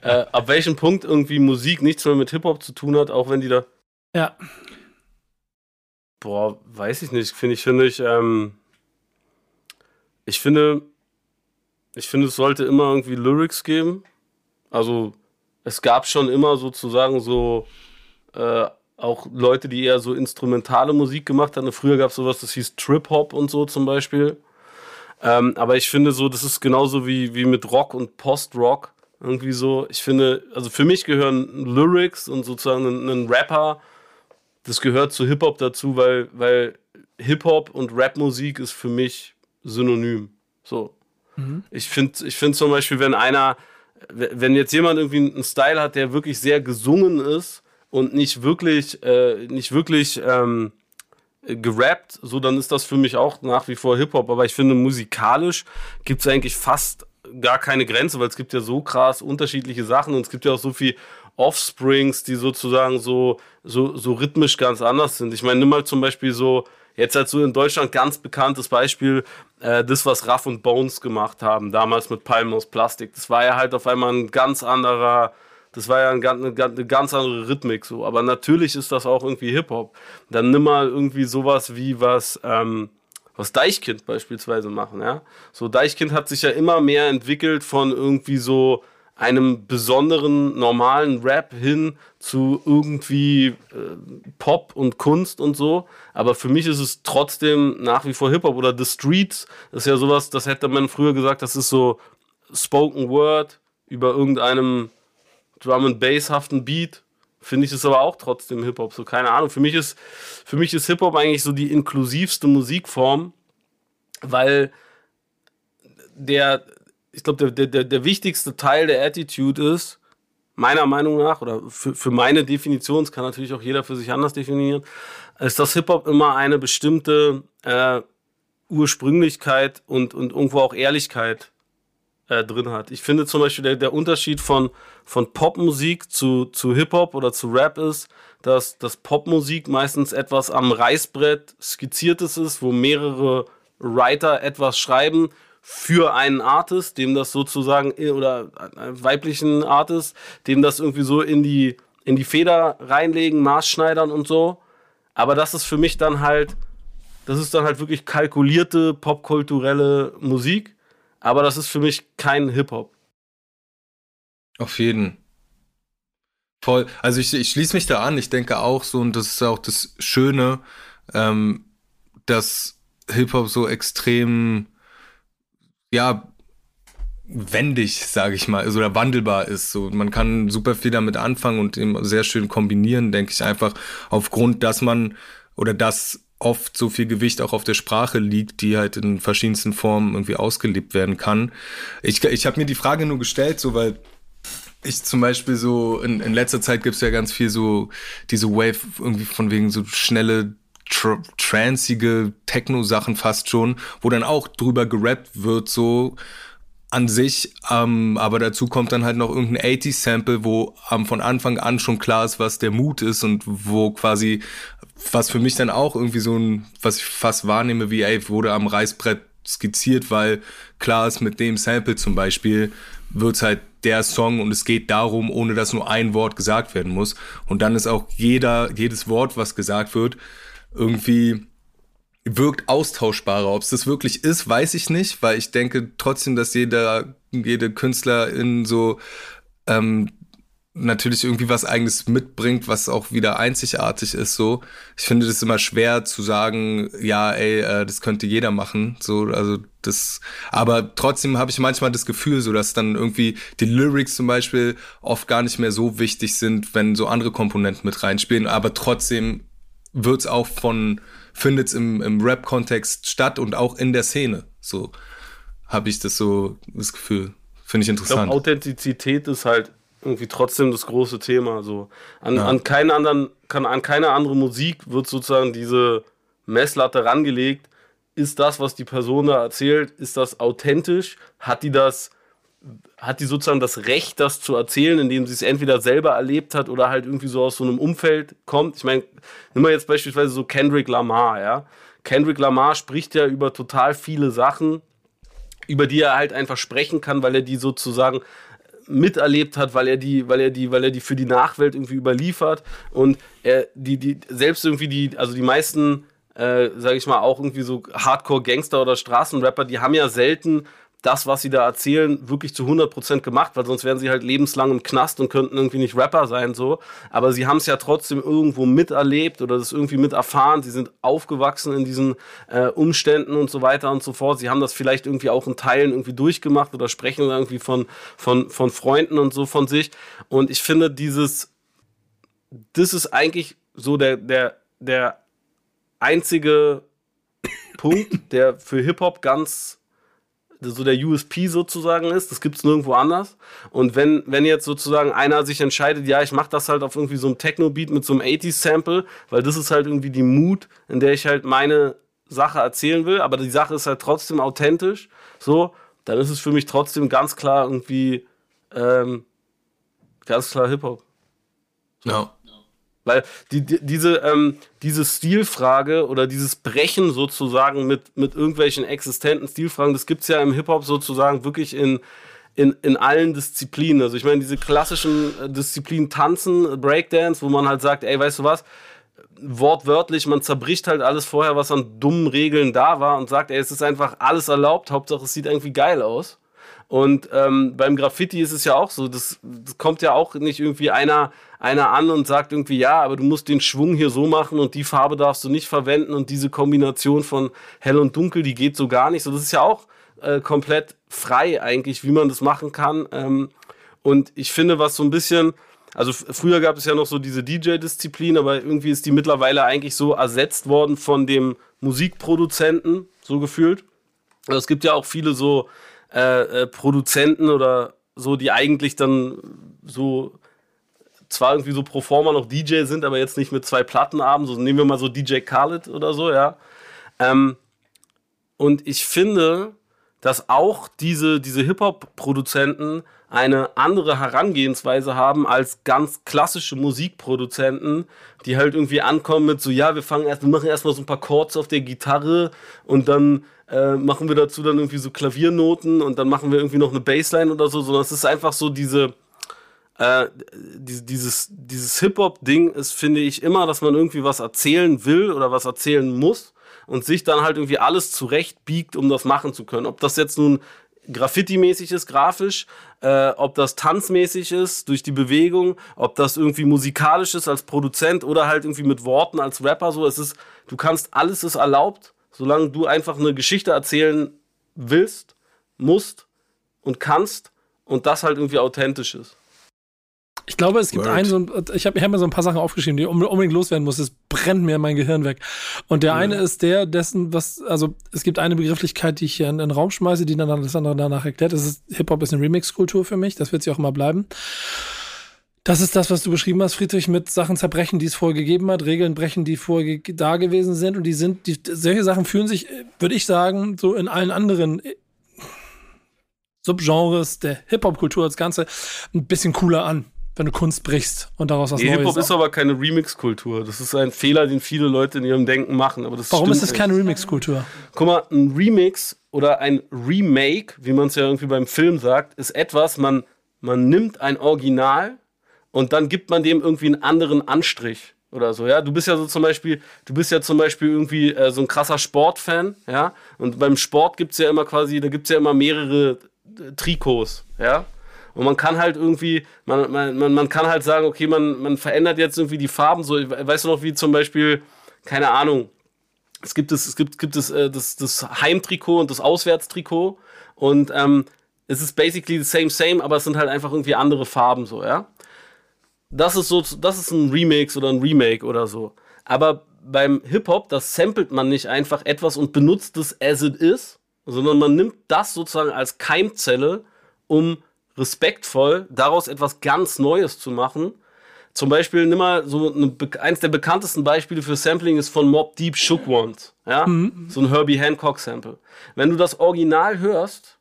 äh, ab welchem Punkt irgendwie Musik nichts mehr mit Hip-Hop zu tun hat, auch wenn die da. Ja. Boah, weiß ich nicht. Finde ich, finde ich, ähm, ich finde, ich finde, es sollte immer irgendwie Lyrics geben. Also es gab schon immer sozusagen so äh, auch Leute, die eher so instrumentale Musik gemacht haben. Früher gab es sowas, das hieß Trip Hop und so zum Beispiel. Ähm, aber ich finde so, das ist genauso wie, wie mit Rock und Post-Rock. Irgendwie so. Ich finde, also für mich gehören Lyrics und sozusagen ein, ein Rapper, das gehört zu Hip-Hop dazu, weil, weil Hip-Hop und Rap-Musik ist für mich synonym. So. Mhm. Ich finde ich find zum Beispiel, wenn einer, wenn jetzt jemand irgendwie einen Style hat, der wirklich sehr gesungen ist und nicht wirklich, äh, nicht wirklich ähm, äh, gerappt, so dann ist das für mich auch nach wie vor Hip-Hop. Aber ich finde, musikalisch gibt es eigentlich fast gar keine Grenze, weil es gibt ja so krass unterschiedliche Sachen und es gibt ja auch so viel Offsprings, die sozusagen so, so, so rhythmisch ganz anders sind. Ich meine, nimm mal zum Beispiel so, jetzt halt so in Deutschland ganz bekanntes Beispiel, äh, das, was Raff und Bones gemacht haben, damals mit Palmen aus Plastik. Das war ja halt auf einmal ein ganz anderer, das war ja ein, eine, eine ganz andere Rhythmik so. Aber natürlich ist das auch irgendwie Hip-Hop. Dann nimm mal irgendwie sowas wie was, ähm, was Deichkind beispielsweise machen, ja. So Deichkind hat sich ja immer mehr entwickelt von irgendwie so einem besonderen normalen Rap hin zu irgendwie äh, Pop und Kunst und so. Aber für mich ist es trotzdem nach wie vor Hip-Hop oder The Streets. Ist ja sowas, das hätte man früher gesagt, das ist so Spoken Word über irgendeinem Drum and Bass-haften Beat. Finde ich es aber auch trotzdem Hip-Hop. So, keine Ahnung. Für mich ist, für mich ist Hip-Hop eigentlich so die inklusivste Musikform, weil der, ich glaube, der, der, der wichtigste Teil der Attitude ist, meiner Meinung nach, oder für, für meine Definition, das kann natürlich auch jeder für sich anders definieren, ist, dass Hip-Hop immer eine bestimmte äh, Ursprünglichkeit und, und irgendwo auch Ehrlichkeit äh, drin hat. Ich finde zum Beispiel, der, der Unterschied von, von Popmusik zu, zu Hip-Hop oder zu Rap ist, dass, dass Popmusik meistens etwas am Reißbrett skizziertes ist, wo mehrere Writer etwas schreiben für einen Artist, dem das sozusagen, oder einen weiblichen Artist, dem das irgendwie so in die, in die Feder reinlegen, Maßschneidern und so. Aber das ist für mich dann halt, das ist dann halt wirklich kalkulierte popkulturelle Musik. Aber das ist für mich kein Hip-Hop. Auf jeden. Voll. Also ich, ich schließe mich da an. Ich denke auch so, und das ist auch das Schöne, ähm, dass Hip-Hop so extrem ja, wendig, sage ich mal, also oder wandelbar ist. So, man kann super viel damit anfangen und eben sehr schön kombinieren, denke ich einfach aufgrund, dass man oder dass oft so viel Gewicht auch auf der Sprache liegt, die halt in verschiedensten Formen irgendwie ausgelebt werden kann. Ich, ich habe mir die Frage nur gestellt, so weil ich zum Beispiel so in, in letzter Zeit gibt's ja ganz viel so diese Wave irgendwie von wegen so schnelle tr transige Techno-Sachen fast schon, wo dann auch drüber gerappt wird, so an sich, ähm, aber dazu kommt dann halt noch irgendein 80s-Sample, wo ähm, von Anfang an schon klar ist, was der Mut ist und wo quasi, was für mich dann auch irgendwie so ein, was ich fast wahrnehme, wie, ey, wurde am Reißbrett skizziert, weil klar ist, mit dem Sample zum Beispiel wird's halt der Song und es geht darum, ohne dass nur ein Wort gesagt werden muss. Und dann ist auch jeder, jedes Wort, was gesagt wird, irgendwie wirkt austauschbarer. Ob es das wirklich ist, weiß ich nicht, weil ich denke trotzdem, dass jeder, jede Künstlerin so ähm, natürlich irgendwie was eigenes mitbringt, was auch wieder einzigartig ist. So, ich finde das immer schwer zu sagen, ja, ey, äh, das könnte jeder machen. So, also das, aber trotzdem habe ich manchmal das Gefühl, so dass dann irgendwie die Lyrics zum Beispiel oft gar nicht mehr so wichtig sind, wenn so andere Komponenten mit reinspielen, aber trotzdem wird's auch von, findet's im, im Rap-Kontext statt und auch in der Szene. So habe ich das so, das Gefühl. Finde ich interessant. Ich glaube, Authentizität ist halt irgendwie trotzdem das große Thema. So. An, ja. an keinen anderen, kann, an keine andere Musik wird sozusagen diese Messlatte rangelegt. Ist das, was die Person da erzählt, ist das authentisch? Hat die das hat die sozusagen das Recht, das zu erzählen, indem sie es entweder selber erlebt hat oder halt irgendwie so aus so einem Umfeld kommt. Ich meine, nimm mal jetzt beispielsweise so Kendrick Lamar, ja. Kendrick Lamar spricht ja über total viele Sachen, über die er halt einfach sprechen kann, weil er die sozusagen miterlebt hat, weil er die, weil er die, weil er die für die Nachwelt irgendwie überliefert und er die, die selbst irgendwie die, also die meisten, äh, sage ich mal, auch irgendwie so Hardcore-Gangster oder Straßenrapper, die haben ja selten das, was sie da erzählen, wirklich zu 100% gemacht, weil sonst wären sie halt lebenslang im Knast und könnten irgendwie nicht Rapper sein, so. Aber sie haben es ja trotzdem irgendwo miterlebt oder das irgendwie mit erfahren. Sie sind aufgewachsen in diesen äh, Umständen und so weiter und so fort. Sie haben das vielleicht irgendwie auch in Teilen irgendwie durchgemacht oder sprechen irgendwie von, von, von Freunden und so von sich. Und ich finde dieses, das ist eigentlich so der, der, der einzige Punkt, der für Hip-Hop ganz so der USP sozusagen ist. Das gibt's nirgendwo anders. Und wenn, wenn jetzt sozusagen einer sich entscheidet, ja, ich mache das halt auf irgendwie so einem Techno-Beat mit so einem 80s-Sample, weil das ist halt irgendwie die Mood, in der ich halt meine Sache erzählen will, aber die Sache ist halt trotzdem authentisch, so, dann ist es für mich trotzdem ganz klar irgendwie ähm, ganz klar Hip-Hop. Ja. Weil die, die, diese, ähm, diese Stilfrage oder dieses Brechen sozusagen mit, mit irgendwelchen existenten Stilfragen, das gibt's ja im Hip-Hop sozusagen wirklich in, in, in allen Disziplinen. Also ich meine, diese klassischen äh, Disziplinen Tanzen, Breakdance, wo man halt sagt, ey, weißt du was, wortwörtlich, man zerbricht halt alles vorher, was an dummen Regeln da war und sagt, ey, es ist einfach alles erlaubt, Hauptsache es sieht irgendwie geil aus. Und ähm, beim Graffiti ist es ja auch so, das, das kommt ja auch nicht irgendwie einer, einer an und sagt irgendwie, ja, aber du musst den Schwung hier so machen und die Farbe darfst du nicht verwenden und diese Kombination von hell und dunkel, die geht so gar nicht. So, das ist ja auch äh, komplett frei eigentlich, wie man das machen kann. Ähm, und ich finde, was so ein bisschen, also früher gab es ja noch so diese DJ-Disziplin, aber irgendwie ist die mittlerweile eigentlich so ersetzt worden von dem Musikproduzenten, so gefühlt. Also es gibt ja auch viele so äh, äh, Produzenten oder so, die eigentlich dann so zwar irgendwie so pro forma noch DJ sind, aber jetzt nicht mit zwei Plattenabend, so nehmen wir mal so DJ Khaled oder so, ja. Ähm, und ich finde, dass auch diese, diese Hip-Hop-Produzenten eine andere Herangehensweise haben als ganz klassische Musikproduzenten, die halt irgendwie ankommen mit so, ja, wir fangen erst, wir machen erstmal so ein paar Chords auf der Gitarre und dann äh, machen wir dazu dann irgendwie so Klaviernoten und dann machen wir irgendwie noch eine Bassline oder so, sondern es ist einfach so diese, äh, dieses, dieses Hip-Hop-Ding ist, finde ich, immer, dass man irgendwie was erzählen will oder was erzählen muss und sich dann halt irgendwie alles zurechtbiegt, um das machen zu können. Ob das jetzt nun Graffiti-mäßig ist, grafisch, äh, ob das tanzmäßig ist, durch die Bewegung, ob das irgendwie musikalisch ist als Produzent oder halt irgendwie mit Worten als Rapper, so, es ist, du kannst, alles ist erlaubt, solange du einfach eine Geschichte erzählen willst, musst und kannst und das halt irgendwie authentisch ist. Ich glaube, es gibt Word. einen, so ein, ich habe hab mir so ein paar Sachen aufgeschrieben, die unbedingt loswerden muss. Es brennt mir mein Gehirn weg. Und der ja. eine ist der, dessen, was, also es gibt eine Begrifflichkeit, die ich hier in, in den Raum schmeiße, die dann das andere danach erklärt. Das ist, Hip-Hop ist eine Remix-Kultur für mich, das wird sie auch immer bleiben. Das ist das, was du beschrieben hast, Friedrich, mit Sachen zerbrechen, die es vorher gegeben hat, Regeln brechen, die vorher da gewesen sind. Und die sind, die, solche Sachen fühlen sich, würde ich sagen, so in allen anderen äh, Subgenres der Hip-Hop-Kultur als Ganze ein bisschen cooler an wenn du Kunst brichst und daraus was nee, Neues. Hip-Hop ist aber keine Remix-Kultur. Das ist ein Fehler, den viele Leute in ihrem Denken machen. Aber das Warum ist das keine Remix-Kultur? Guck mal, ein Remix oder ein Remake, wie man es ja irgendwie beim Film sagt, ist etwas, man, man nimmt ein Original und dann gibt man dem irgendwie einen anderen Anstrich oder so, ja. Du bist ja so zum Beispiel, du bist ja zum Beispiel irgendwie äh, so ein krasser Sportfan, ja. Und beim Sport gibt's ja immer quasi, da gibt's ja immer mehrere äh, Trikots, ja. Und man kann halt irgendwie, man, man, man kann halt sagen, okay, man, man verändert jetzt irgendwie die Farben. So, weißt du noch, wie zum Beispiel, keine Ahnung, es gibt es, es gibt, gibt es äh, das, das Heimtrikot und das Auswärtstrikot. Und ähm, es ist basically the same, same, aber es sind halt einfach irgendwie andere Farben, so, ja. Das ist so, das ist ein Remix oder ein Remake oder so. Aber beim Hip-Hop, das samplet man nicht einfach etwas und benutzt es as it is, sondern man nimmt das sozusagen als Keimzelle, um respektvoll, daraus etwas ganz Neues zu machen. Zum Beispiel, nimm mal so eine, eins der bekanntesten Beispiele für Sampling ist von Mob Deep Shook Ones. Ja? Mhm. So ein Herbie Hancock Sample. Wenn du das Original hörst,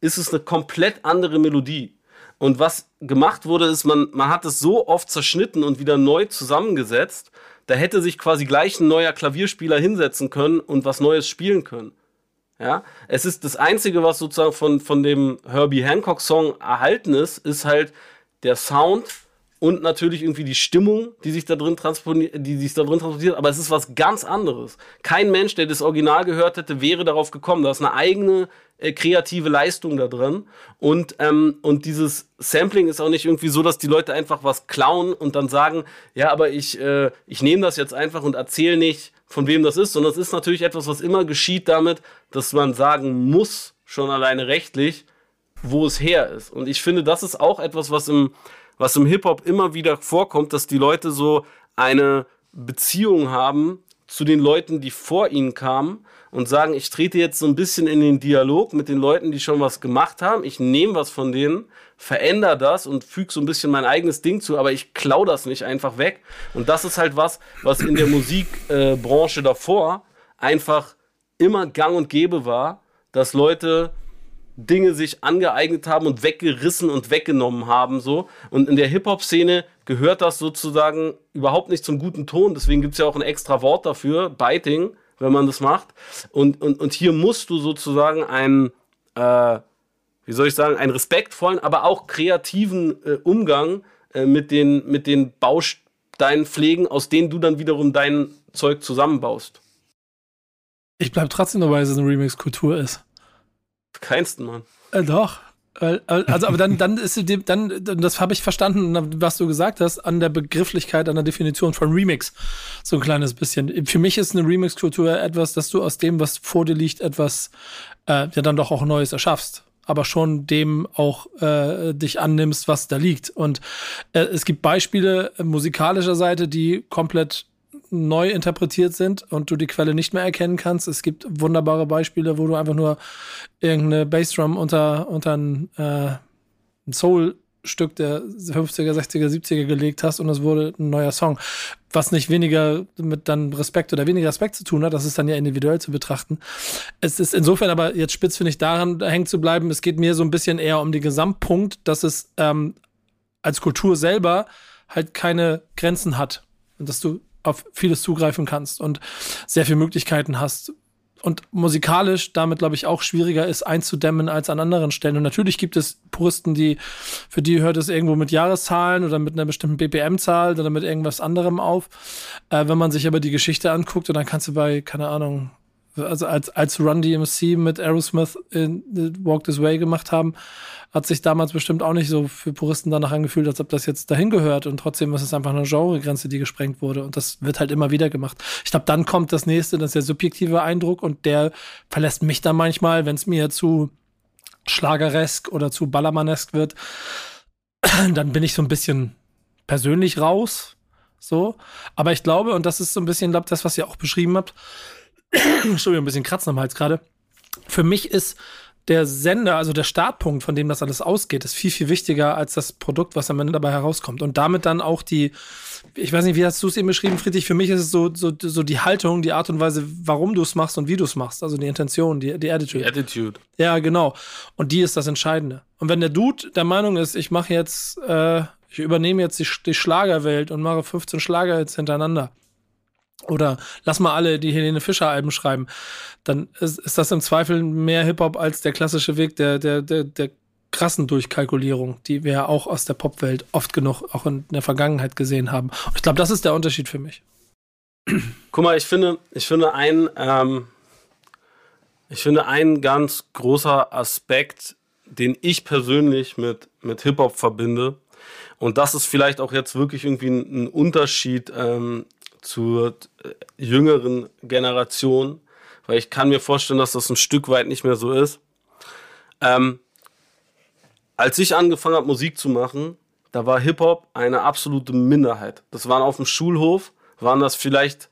ist es eine komplett andere Melodie. Und was gemacht wurde, ist, man, man hat es so oft zerschnitten und wieder neu zusammengesetzt, da hätte sich quasi gleich ein neuer Klavierspieler hinsetzen können und was Neues spielen können. Ja, es ist das einzige, was sozusagen von, von dem Herbie Hancock Song erhalten ist, ist halt der Sound und natürlich irgendwie die Stimmung, die sich da drin transportiert, die sich da drin transportiert, aber es ist was ganz anderes. Kein Mensch, der das Original gehört hätte, wäre darauf gekommen. Da ist eine eigene äh, kreative Leistung da drin und ähm, und dieses Sampling ist auch nicht irgendwie so, dass die Leute einfach was klauen und dann sagen, ja, aber ich äh, ich nehme das jetzt einfach und erzähle nicht von wem das ist, sondern es ist natürlich etwas, was immer geschieht damit, dass man sagen muss, schon alleine rechtlich, wo es her ist. Und ich finde, das ist auch etwas, was im, was im Hip-Hop immer wieder vorkommt, dass die Leute so eine Beziehung haben zu den Leuten, die vor ihnen kamen und sagen, ich trete jetzt so ein bisschen in den Dialog mit den Leuten, die schon was gemacht haben. Ich nehme was von denen, verändere das und füge so ein bisschen mein eigenes Ding zu, aber ich klau das nicht einfach weg. Und das ist halt was, was in der Musikbranche äh, davor einfach immer gang und gäbe war, dass Leute Dinge sich angeeignet haben und weggerissen und weggenommen haben. so Und in der Hip-Hop-Szene gehört das sozusagen überhaupt nicht zum guten Ton. Deswegen gibt es ja auch ein extra Wort dafür, Biting, wenn man das macht. Und, und, und hier musst du sozusagen einen, äh, wie soll ich sagen, einen respektvollen, aber auch kreativen äh, Umgang äh, mit, den, mit den Bausteinen pflegen, aus denen du dann wiederum dein Zeug zusammenbaust. Ich bleib trotzdem dabei, dass es eine Remix-Kultur ist. Keinsten, Mann. Äh, doch. Also, aber dann, dann ist dem, dann, das habe ich verstanden, was du gesagt hast, an der Begrifflichkeit, an der Definition von Remix. So ein kleines bisschen. Für mich ist eine Remix-Kultur etwas, dass du aus dem, was vor dir liegt, etwas, äh, ja dann doch auch Neues erschaffst. Aber schon dem auch äh, dich annimmst, was da liegt. Und äh, es gibt Beispiele musikalischer Seite, die komplett neu interpretiert sind und du die Quelle nicht mehr erkennen kannst. Es gibt wunderbare Beispiele, wo du einfach nur irgendeine Bassdrum unter, unter ein, äh, ein Soul-Stück der 50er, 60er, 70er gelegt hast und es wurde ein neuer Song. Was nicht weniger mit dann Respekt oder weniger Respekt zu tun hat, das ist dann ja individuell zu betrachten. Es ist insofern aber jetzt spitz finde ich daran hängen zu bleiben. Es geht mir so ein bisschen eher um den Gesamtpunkt, dass es ähm, als Kultur selber halt keine Grenzen hat. Und dass du auf vieles zugreifen kannst und sehr viele Möglichkeiten hast. Und musikalisch damit, glaube ich, auch schwieriger ist einzudämmen als an anderen Stellen. Und natürlich gibt es Puristen, die, für die hört es irgendwo mit Jahreszahlen oder mit einer bestimmten BPM-Zahl oder mit irgendwas anderem auf. Äh, wenn man sich aber die Geschichte anguckt, und dann kannst du bei, keine Ahnung, also als, als Run DMC mit Aerosmith in Walk This Way gemacht haben, hat sich damals bestimmt auch nicht so für Puristen danach angefühlt, als ob das jetzt dahin gehört. Und trotzdem ist es einfach eine Genregrenze, die gesprengt wurde. Und das wird halt immer wieder gemacht. Ich glaube, dann kommt das nächste, das ist der subjektive Eindruck und der verlässt mich dann manchmal, wenn es mir zu schlageresk oder zu ballermannesk wird, dann bin ich so ein bisschen persönlich raus. So. Aber ich glaube, und das ist so ein bisschen, glaube das, was ihr auch beschrieben habt, Entschuldigung, ein bisschen kratzen am Hals gerade. Für mich ist der Sender, also der Startpunkt, von dem das alles ausgeht, ist viel, viel wichtiger als das Produkt, was am Ende dabei herauskommt. Und damit dann auch die, ich weiß nicht, wie hast du es eben beschrieben, Friedrich? Für mich ist es so, so, so die Haltung, die Art und Weise, warum du es machst und wie du es machst. Also die Intention, die, die Attitude. Die Attitude. Ja, genau. Und die ist das Entscheidende. Und wenn der Dude der Meinung ist, ich mache jetzt, äh, ich übernehme jetzt die, die Schlagerwelt und mache 15 Schlager jetzt hintereinander oder lass mal alle die Helene Fischer Alben schreiben, dann ist, ist das im Zweifel mehr Hip-Hop als der klassische Weg der, der, der, der krassen Durchkalkulierung, die wir ja auch aus der Popwelt oft genug auch in der Vergangenheit gesehen haben. Und ich glaube, das ist der Unterschied für mich. Guck mal, ich finde, ich finde ein, ähm, ich finde ein ganz großer Aspekt, den ich persönlich mit, mit Hip-Hop verbinde, und das ist vielleicht auch jetzt wirklich irgendwie ein, Unterschied ähm, zur äh, jüngeren Generation, weil ich kann mir vorstellen, dass das ein Stück weit nicht mehr so ist. Ähm, als ich angefangen habe, Musik zu machen, da war Hip-Hop eine absolute Minderheit. Das waren auf dem Schulhof, waren das vielleicht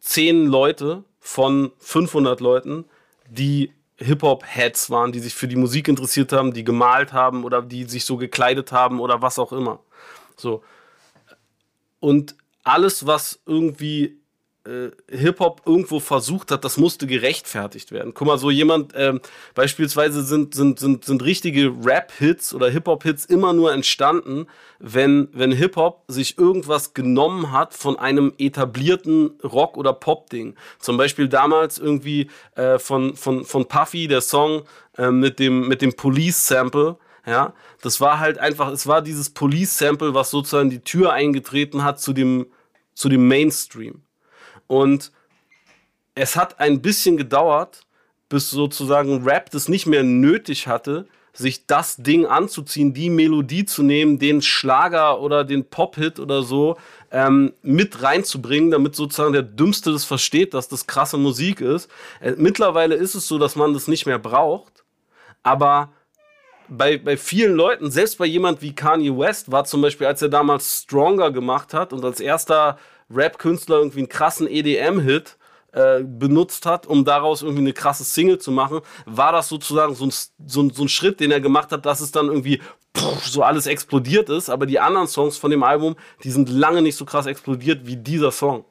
zehn Leute von 500 Leuten, die Hip-Hop-Heads waren, die sich für die Musik interessiert haben, die gemalt haben oder die sich so gekleidet haben oder was auch immer. So. Und alles, was irgendwie äh, Hip-Hop irgendwo versucht hat, das musste gerechtfertigt werden. Guck mal, so jemand, ähm, beispielsweise sind, sind, sind, sind richtige Rap-Hits oder Hip-Hop-Hits immer nur entstanden, wenn, wenn Hip-Hop sich irgendwas genommen hat von einem etablierten Rock- oder Pop-Ding. Zum Beispiel damals irgendwie äh, von, von, von Puffy, der Song äh, mit dem, mit dem Police-Sample, ja, das war halt einfach, es war dieses Police-Sample, was sozusagen die Tür eingetreten hat zu dem, zu dem Mainstream. Und es hat ein bisschen gedauert, bis sozusagen Rap das nicht mehr nötig hatte, sich das Ding anzuziehen, die Melodie zu nehmen, den Schlager oder den Pop-Hit oder so ähm, mit reinzubringen, damit sozusagen der Dümmste das versteht, dass das krasse Musik ist. Äh, mittlerweile ist es so, dass man das nicht mehr braucht, aber bei, bei vielen Leuten, selbst bei jemand wie Kanye West, war zum Beispiel, als er damals Stronger gemacht hat und als erster Rap-Künstler irgendwie einen krassen EDM-Hit äh, benutzt hat, um daraus irgendwie eine krasse Single zu machen, war das sozusagen so ein, so ein, so ein Schritt, den er gemacht hat, dass es dann irgendwie pff, so alles explodiert ist. Aber die anderen Songs von dem Album, die sind lange nicht so krass explodiert wie dieser Song.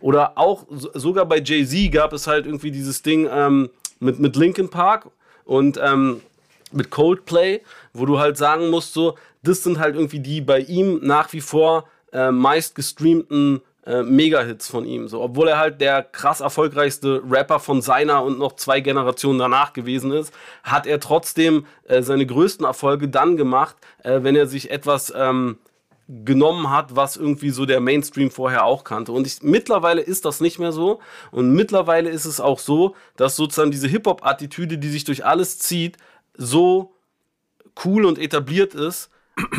Oder auch sogar bei Jay-Z gab es halt irgendwie dieses Ding ähm, mit, mit Linkin Park und ähm, mit Coldplay, wo du halt sagen musst, so, das sind halt irgendwie die bei ihm nach wie vor äh, meist gestreamten äh, Mega-Hits von ihm. So, obwohl er halt der krass erfolgreichste Rapper von seiner und noch zwei Generationen danach gewesen ist, hat er trotzdem äh, seine größten Erfolge dann gemacht, äh, wenn er sich etwas ähm, genommen hat, was irgendwie so der Mainstream vorher auch kannte. Und ich, mittlerweile ist das nicht mehr so. Und mittlerweile ist es auch so, dass sozusagen diese Hip-Hop-Attitüde, die sich durch alles zieht, so cool und etabliert ist,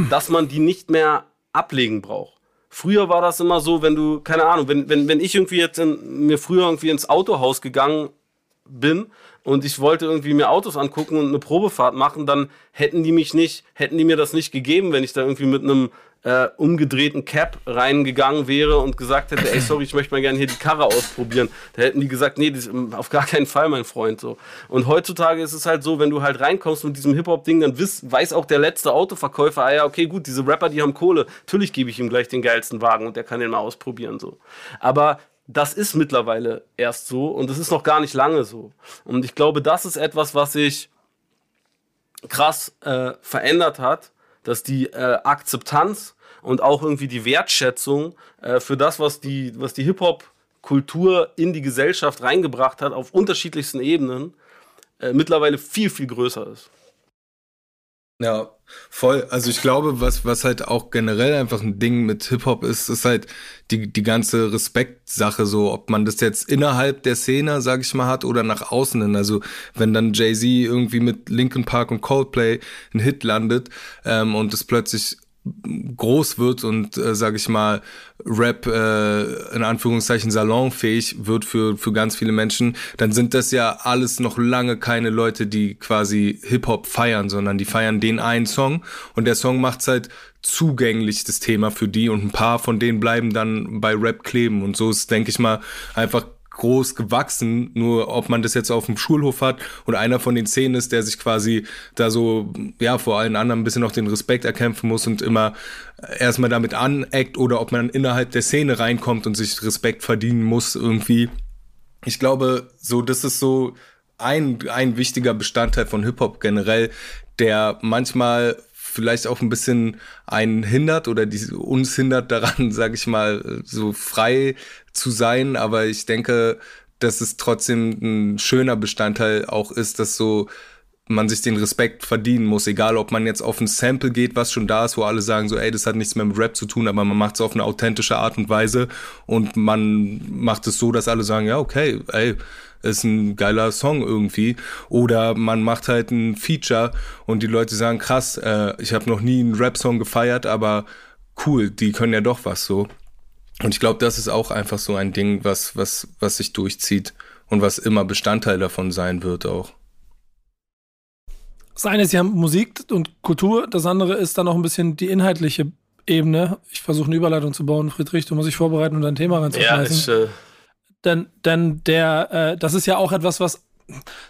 dass man die nicht mehr ablegen braucht. Früher war das immer so, wenn du, keine Ahnung, wenn, wenn, wenn ich irgendwie jetzt in, mir früher irgendwie ins Autohaus gegangen bin und ich wollte irgendwie mir Autos angucken und eine Probefahrt machen, dann hätten die mich nicht, hätten die mir das nicht gegeben, wenn ich da irgendwie mit einem äh, umgedrehten Cap reingegangen wäre und gesagt hätte, ey, sorry, ich möchte mal gerne hier die Karre ausprobieren. Da hätten die gesagt, nee, das, auf gar keinen Fall, mein Freund. So. Und heutzutage ist es halt so, wenn du halt reinkommst mit diesem Hip-Hop-Ding, dann wiss, weiß auch der letzte Autoverkäufer, ah ja, okay, gut, diese Rapper, die haben Kohle. Natürlich gebe ich ihm gleich den geilsten Wagen und der kann den mal ausprobieren. So. Aber das ist mittlerweile erst so und es ist noch gar nicht lange so. Und ich glaube, das ist etwas, was sich krass äh, verändert hat, dass die äh, Akzeptanz und auch irgendwie die Wertschätzung äh, für das, was die, was die Hip-Hop-Kultur in die Gesellschaft reingebracht hat, auf unterschiedlichsten Ebenen, äh, mittlerweile viel, viel größer ist. Ja, voll. Also ich glaube, was, was halt auch generell einfach ein Ding mit Hip-Hop ist, ist halt die, die ganze Respektsache so, ob man das jetzt innerhalb der Szene, sag ich mal, hat oder nach außen hin. Also wenn dann Jay-Z irgendwie mit Linkin Park und Coldplay ein Hit landet ähm, und es plötzlich groß wird und, äh, sage ich mal, Rap äh, in Anführungszeichen salonfähig wird für, für ganz viele Menschen, dann sind das ja alles noch lange keine Leute, die quasi Hip-Hop feiern, sondern die feiern den einen Song und der Song macht's halt zugänglich, das Thema für die und ein paar von denen bleiben dann bei Rap kleben und so ist, denke ich mal, einfach groß gewachsen, nur ob man das jetzt auf dem Schulhof hat und einer von den zehn ist, der sich quasi da so, ja, vor allen anderen ein bisschen noch den Respekt erkämpfen muss und immer erstmal damit aneckt oder ob man innerhalb der Szene reinkommt und sich Respekt verdienen muss irgendwie. Ich glaube, so, das ist so ein, ein wichtiger Bestandteil von Hip-Hop generell, der manchmal vielleicht auch ein bisschen einen hindert oder die, uns hindert daran, sage ich mal, so frei zu sein. Aber ich denke, dass es trotzdem ein schöner Bestandteil auch ist, dass so man sich den Respekt verdienen muss, egal ob man jetzt auf ein Sample geht, was schon da ist, wo alle sagen so, ey, das hat nichts mehr mit Rap zu tun, aber man macht es auf eine authentische Art und Weise und man macht es so, dass alle sagen, ja, okay, ey, ist ein geiler Song irgendwie. Oder man macht halt ein Feature und die Leute sagen, krass, äh, ich habe noch nie einen Rap-Song gefeiert, aber cool, die können ja doch was so. Und ich glaube, das ist auch einfach so ein Ding, was, was, was sich durchzieht und was immer Bestandteil davon sein wird auch. Das eine ist ja Musik und Kultur, das andere ist dann auch ein bisschen die inhaltliche Ebene. Ich versuche eine Überleitung zu bauen, Friedrich, du musst dich vorbereiten und dein Thema reinzuschmeißen. Ja, ich, äh denn, denn der, äh, das ist ja auch etwas, was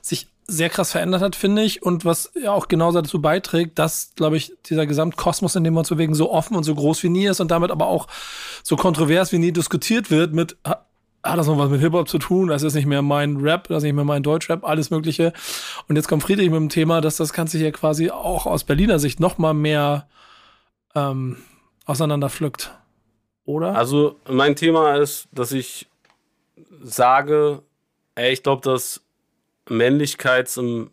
sich sehr krass verändert hat, finde ich, und was ja auch genauso dazu beiträgt, dass, glaube ich, dieser Gesamtkosmos, in dem wir uns bewegen, so offen und so groß wie nie ist und damit aber auch so kontrovers wie nie diskutiert wird mit, hat das noch was mit Hip-Hop zu tun? Das ist nicht mehr mein Rap, das ist nicht mehr mein Deutschrap, alles Mögliche. Und jetzt kommt Friedrich mit dem Thema, dass das Ganze hier quasi auch aus Berliner Sicht noch mal mehr ähm, auseinanderpflückt. Oder? Also, mein Thema ist, dass ich sage, ey, ich glaube, das Männlichkeits im,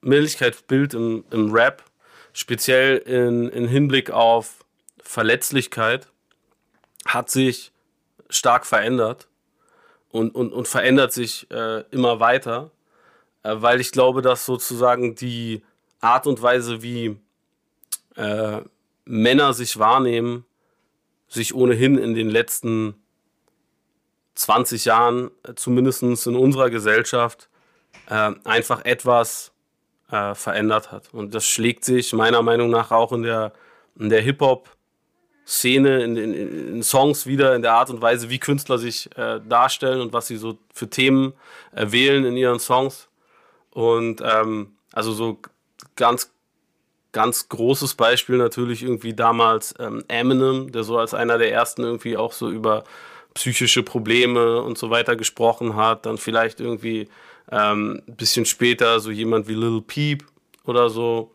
Männlichkeitsbild im, im Rap, speziell in, in Hinblick auf Verletzlichkeit, hat sich stark verändert und, und, und verändert sich äh, immer weiter, äh, weil ich glaube, dass sozusagen die Art und Weise, wie äh, Männer sich wahrnehmen, sich ohnehin in den letzten 20 Jahren, äh, zumindest in unserer Gesellschaft, äh, einfach etwas äh, verändert hat. Und das schlägt sich meiner Meinung nach auch in der, in der Hip-Hop- Szene, in, in, in, Songs wieder, in der Art und Weise, wie Künstler sich äh, darstellen und was sie so für Themen äh, wählen in ihren Songs. Und ähm, also so ganz, ganz großes Beispiel natürlich irgendwie damals ähm, Eminem, der so als einer der ersten irgendwie auch so über psychische Probleme und so weiter gesprochen hat. Dann vielleicht irgendwie ähm, ein bisschen später so jemand wie Lil Peep oder so.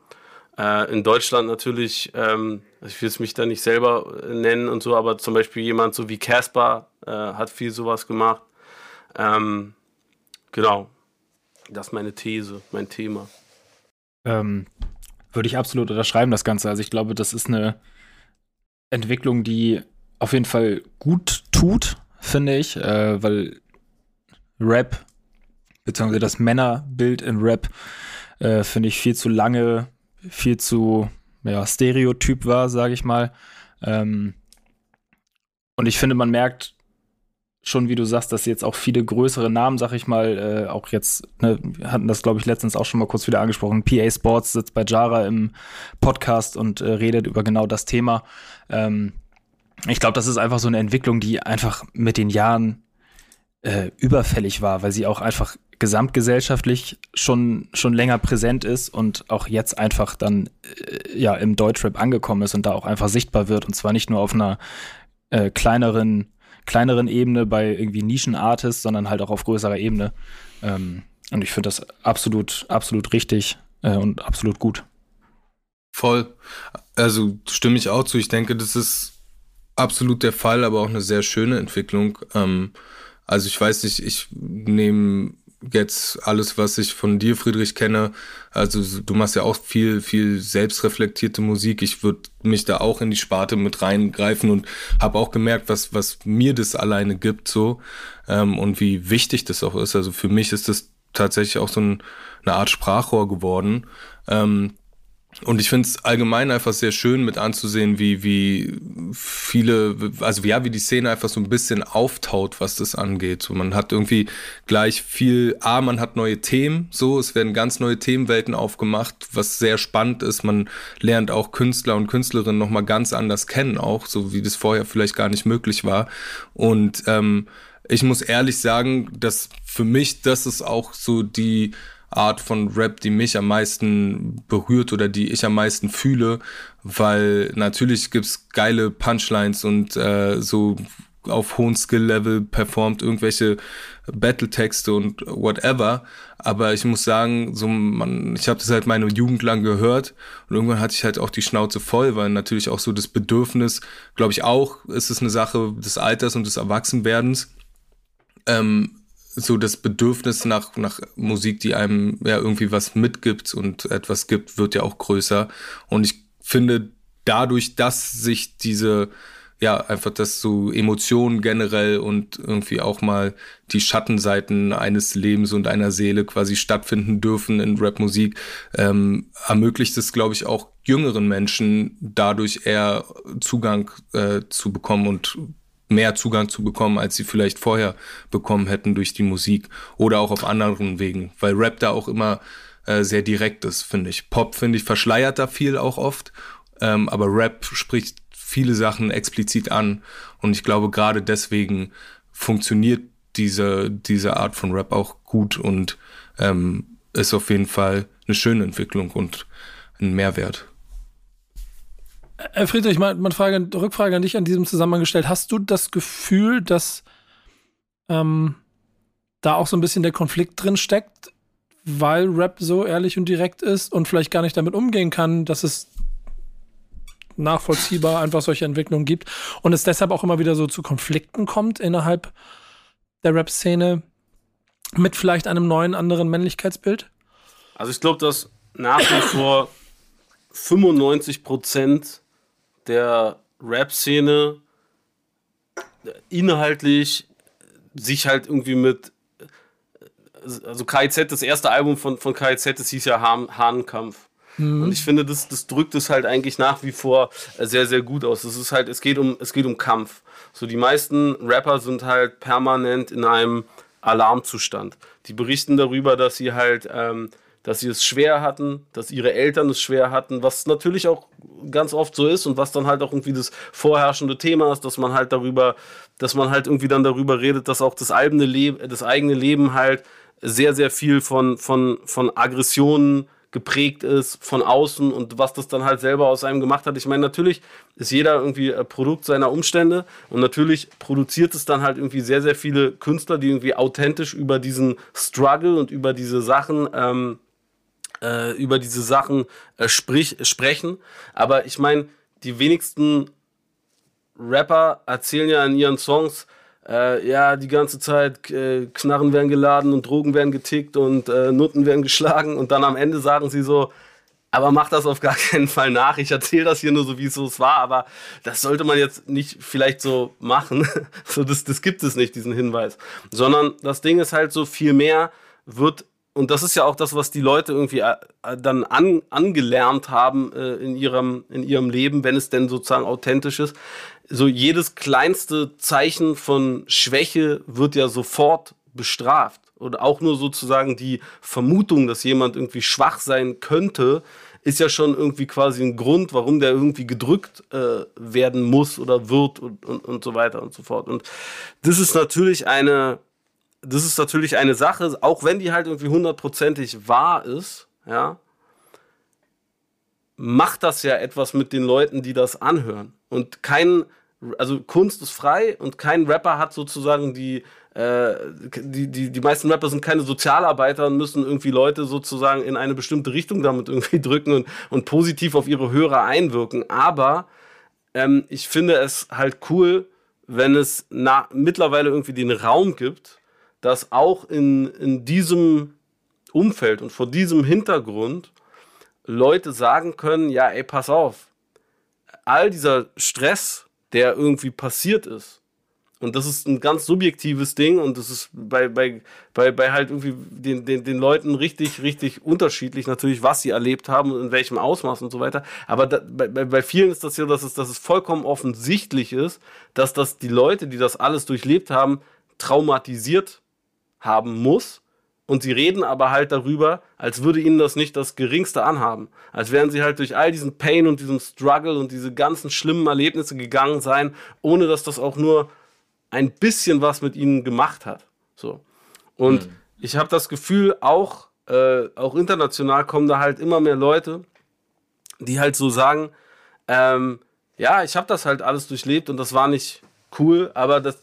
Äh, in Deutschland natürlich, ähm, ich will es mich da nicht selber nennen und so, aber zum Beispiel jemand so wie Casper äh, hat viel sowas gemacht. Ähm, genau, das ist meine These, mein Thema. Ähm, würde ich absolut unterschreiben, das Ganze. Also ich glaube, das ist eine Entwicklung, die auf jeden Fall gut tut, finde ich, äh, weil Rap, beziehungsweise das Männerbild in Rap, äh, finde ich viel zu lange viel zu ja, Stereotyp war, sage ich mal. Ähm, und ich finde, man merkt schon, wie du sagst, dass jetzt auch viele größere Namen, sag ich mal, äh, auch jetzt, ne, hatten das, glaube ich, letztens auch schon mal kurz wieder angesprochen. PA Sports sitzt bei Jara im Podcast und äh, redet über genau das Thema. Ähm, ich glaube, das ist einfach so eine Entwicklung, die einfach mit den Jahren äh, überfällig war, weil sie auch einfach gesamtgesellschaftlich schon, schon länger präsent ist und auch jetzt einfach dann äh, ja im Deutschrap angekommen ist und da auch einfach sichtbar wird und zwar nicht nur auf einer äh, kleineren, kleineren Ebene bei irgendwie Nischenartists, sondern halt auch auf größerer Ebene. Ähm, und ich finde das absolut, absolut richtig äh, und absolut gut. Voll. Also stimme ich auch zu. Ich denke, das ist absolut der Fall, aber auch eine sehr schöne Entwicklung. Ähm, also ich weiß nicht, ich nehme jetzt alles, was ich von dir, Friedrich, kenne, also du machst ja auch viel, viel selbstreflektierte Musik. Ich würde mich da auch in die Sparte mit reingreifen und habe auch gemerkt, was, was mir das alleine gibt, so ähm, und wie wichtig das auch ist. Also für mich ist das tatsächlich auch so ein, eine Art Sprachrohr geworden. Ähm, und ich finde es allgemein einfach sehr schön mit anzusehen, wie, wie viele, also ja, wie die Szene einfach so ein bisschen auftaut, was das angeht. So, man hat irgendwie gleich viel, A, man hat neue Themen, so, es werden ganz neue Themenwelten aufgemacht, was sehr spannend ist. Man lernt auch Künstler und Künstlerinnen nochmal ganz anders kennen, auch, so wie das vorher vielleicht gar nicht möglich war. Und ähm, ich muss ehrlich sagen, dass für mich, das ist auch so die, Art von Rap, die mich am meisten berührt oder die ich am meisten fühle, weil natürlich gibt's geile Punchlines und äh, so auf hohen Skill-Level performt irgendwelche Battle-Texte und whatever. Aber ich muss sagen, so man, ich habe das halt meine Jugend lang gehört und irgendwann hatte ich halt auch die Schnauze voll, weil natürlich auch so das Bedürfnis, glaube ich auch, ist es eine Sache des Alters und des Erwachsenwerdens. Ähm, so das Bedürfnis nach, nach Musik, die einem ja irgendwie was mitgibt und etwas gibt, wird ja auch größer. Und ich finde, dadurch, dass sich diese, ja, einfach, dass so Emotionen generell und irgendwie auch mal die Schattenseiten eines Lebens und einer Seele quasi stattfinden dürfen in Rapmusik, ähm, ermöglicht es, glaube ich, auch jüngeren Menschen dadurch eher Zugang äh, zu bekommen und mehr Zugang zu bekommen, als sie vielleicht vorher bekommen hätten durch die Musik oder auch auf anderen Wegen, weil Rap da auch immer äh, sehr direkt ist, finde ich. Pop, finde ich, verschleiert da viel auch oft, ähm, aber Rap spricht viele Sachen explizit an und ich glaube, gerade deswegen funktioniert diese, diese Art von Rap auch gut und ähm, ist auf jeden Fall eine schöne Entwicklung und ein Mehrwert. Herr Friedrich, mal, mal Frage, Rückfrage an dich an diesem Zusammenhang gestellt. Hast du das Gefühl, dass ähm, da auch so ein bisschen der Konflikt drin steckt, weil Rap so ehrlich und direkt ist und vielleicht gar nicht damit umgehen kann, dass es nachvollziehbar einfach solche Entwicklungen gibt und es deshalb auch immer wieder so zu Konflikten kommt innerhalb der Rap-Szene mit vielleicht einem neuen, anderen Männlichkeitsbild? Also ich glaube, dass nach wie vor 95 Prozent der Rap-Szene inhaltlich sich halt irgendwie mit also KIZ, das erste Album von, von KIZ, das hieß ja Hahn, Hahnenkampf. Mhm. Und ich finde, das, das drückt es halt eigentlich nach wie vor sehr, sehr gut aus. Es ist halt, es geht um, es geht um Kampf. So, die meisten Rapper sind halt permanent in einem Alarmzustand. Die berichten darüber, dass sie halt ähm, dass sie es schwer hatten, dass ihre Eltern es schwer hatten, was natürlich auch ganz oft so ist und was dann halt auch irgendwie das vorherrschende Thema ist, dass man halt darüber, dass man halt irgendwie dann darüber redet, dass auch das eigene Leben, das eigene Leben halt sehr, sehr viel von, von, von Aggressionen geprägt ist von außen und was das dann halt selber aus einem gemacht hat. Ich meine, natürlich ist jeder irgendwie äh, Produkt seiner Umstände und natürlich produziert es dann halt irgendwie sehr, sehr viele Künstler, die irgendwie authentisch über diesen Struggle und über diese Sachen ähm, äh, über diese Sachen äh, sprich, sprechen. Aber ich meine, die wenigsten Rapper erzählen ja in ihren Songs, äh, ja, die ganze Zeit äh, Knarren werden geladen und Drogen werden getickt und äh, Nutten werden geschlagen und dann am Ende sagen sie so, aber mach das auf gar keinen Fall nach. Ich erzähle das hier nur so, wie es so war, aber das sollte man jetzt nicht vielleicht so machen. so, das, das gibt es nicht, diesen Hinweis. Sondern das Ding ist halt so, viel mehr wird und das ist ja auch das, was die Leute irgendwie äh, dann an, angelernt haben äh, in, ihrem, in ihrem Leben, wenn es denn sozusagen authentisch ist. So jedes kleinste Zeichen von Schwäche wird ja sofort bestraft. Oder auch nur sozusagen die Vermutung, dass jemand irgendwie schwach sein könnte, ist ja schon irgendwie quasi ein Grund, warum der irgendwie gedrückt äh, werden muss oder wird und, und, und so weiter und so fort. Und das ist natürlich eine das ist natürlich eine Sache, auch wenn die halt irgendwie hundertprozentig wahr ist, ja, macht das ja etwas mit den Leuten, die das anhören. Und kein, also Kunst ist frei und kein Rapper hat sozusagen die, äh, die, die, die meisten Rapper sind keine Sozialarbeiter und müssen irgendwie Leute sozusagen in eine bestimmte Richtung damit irgendwie drücken und, und positiv auf ihre Hörer einwirken. Aber ähm, ich finde es halt cool, wenn es na, mittlerweile irgendwie den Raum gibt, dass auch in, in diesem Umfeld und vor diesem Hintergrund Leute sagen können, ja, ey, pass auf, all dieser Stress, der irgendwie passiert ist, und das ist ein ganz subjektives Ding und das ist bei, bei, bei, bei halt irgendwie den, den, den Leuten richtig, richtig unterschiedlich natürlich, was sie erlebt haben und in welchem Ausmaß und so weiter. Aber da, bei, bei vielen ist das ja, dass es, dass es vollkommen offensichtlich ist, dass das die Leute, die das alles durchlebt haben, traumatisiert haben muss. Und sie reden aber halt darüber, als würde ihnen das nicht das Geringste anhaben. Als wären sie halt durch all diesen Pain und diesen Struggle und diese ganzen schlimmen Erlebnisse gegangen sein, ohne dass das auch nur ein bisschen was mit ihnen gemacht hat. So. Und mhm. ich habe das Gefühl, auch, äh, auch international kommen da halt immer mehr Leute, die halt so sagen, ähm, ja, ich habe das halt alles durchlebt und das war nicht cool, aber das,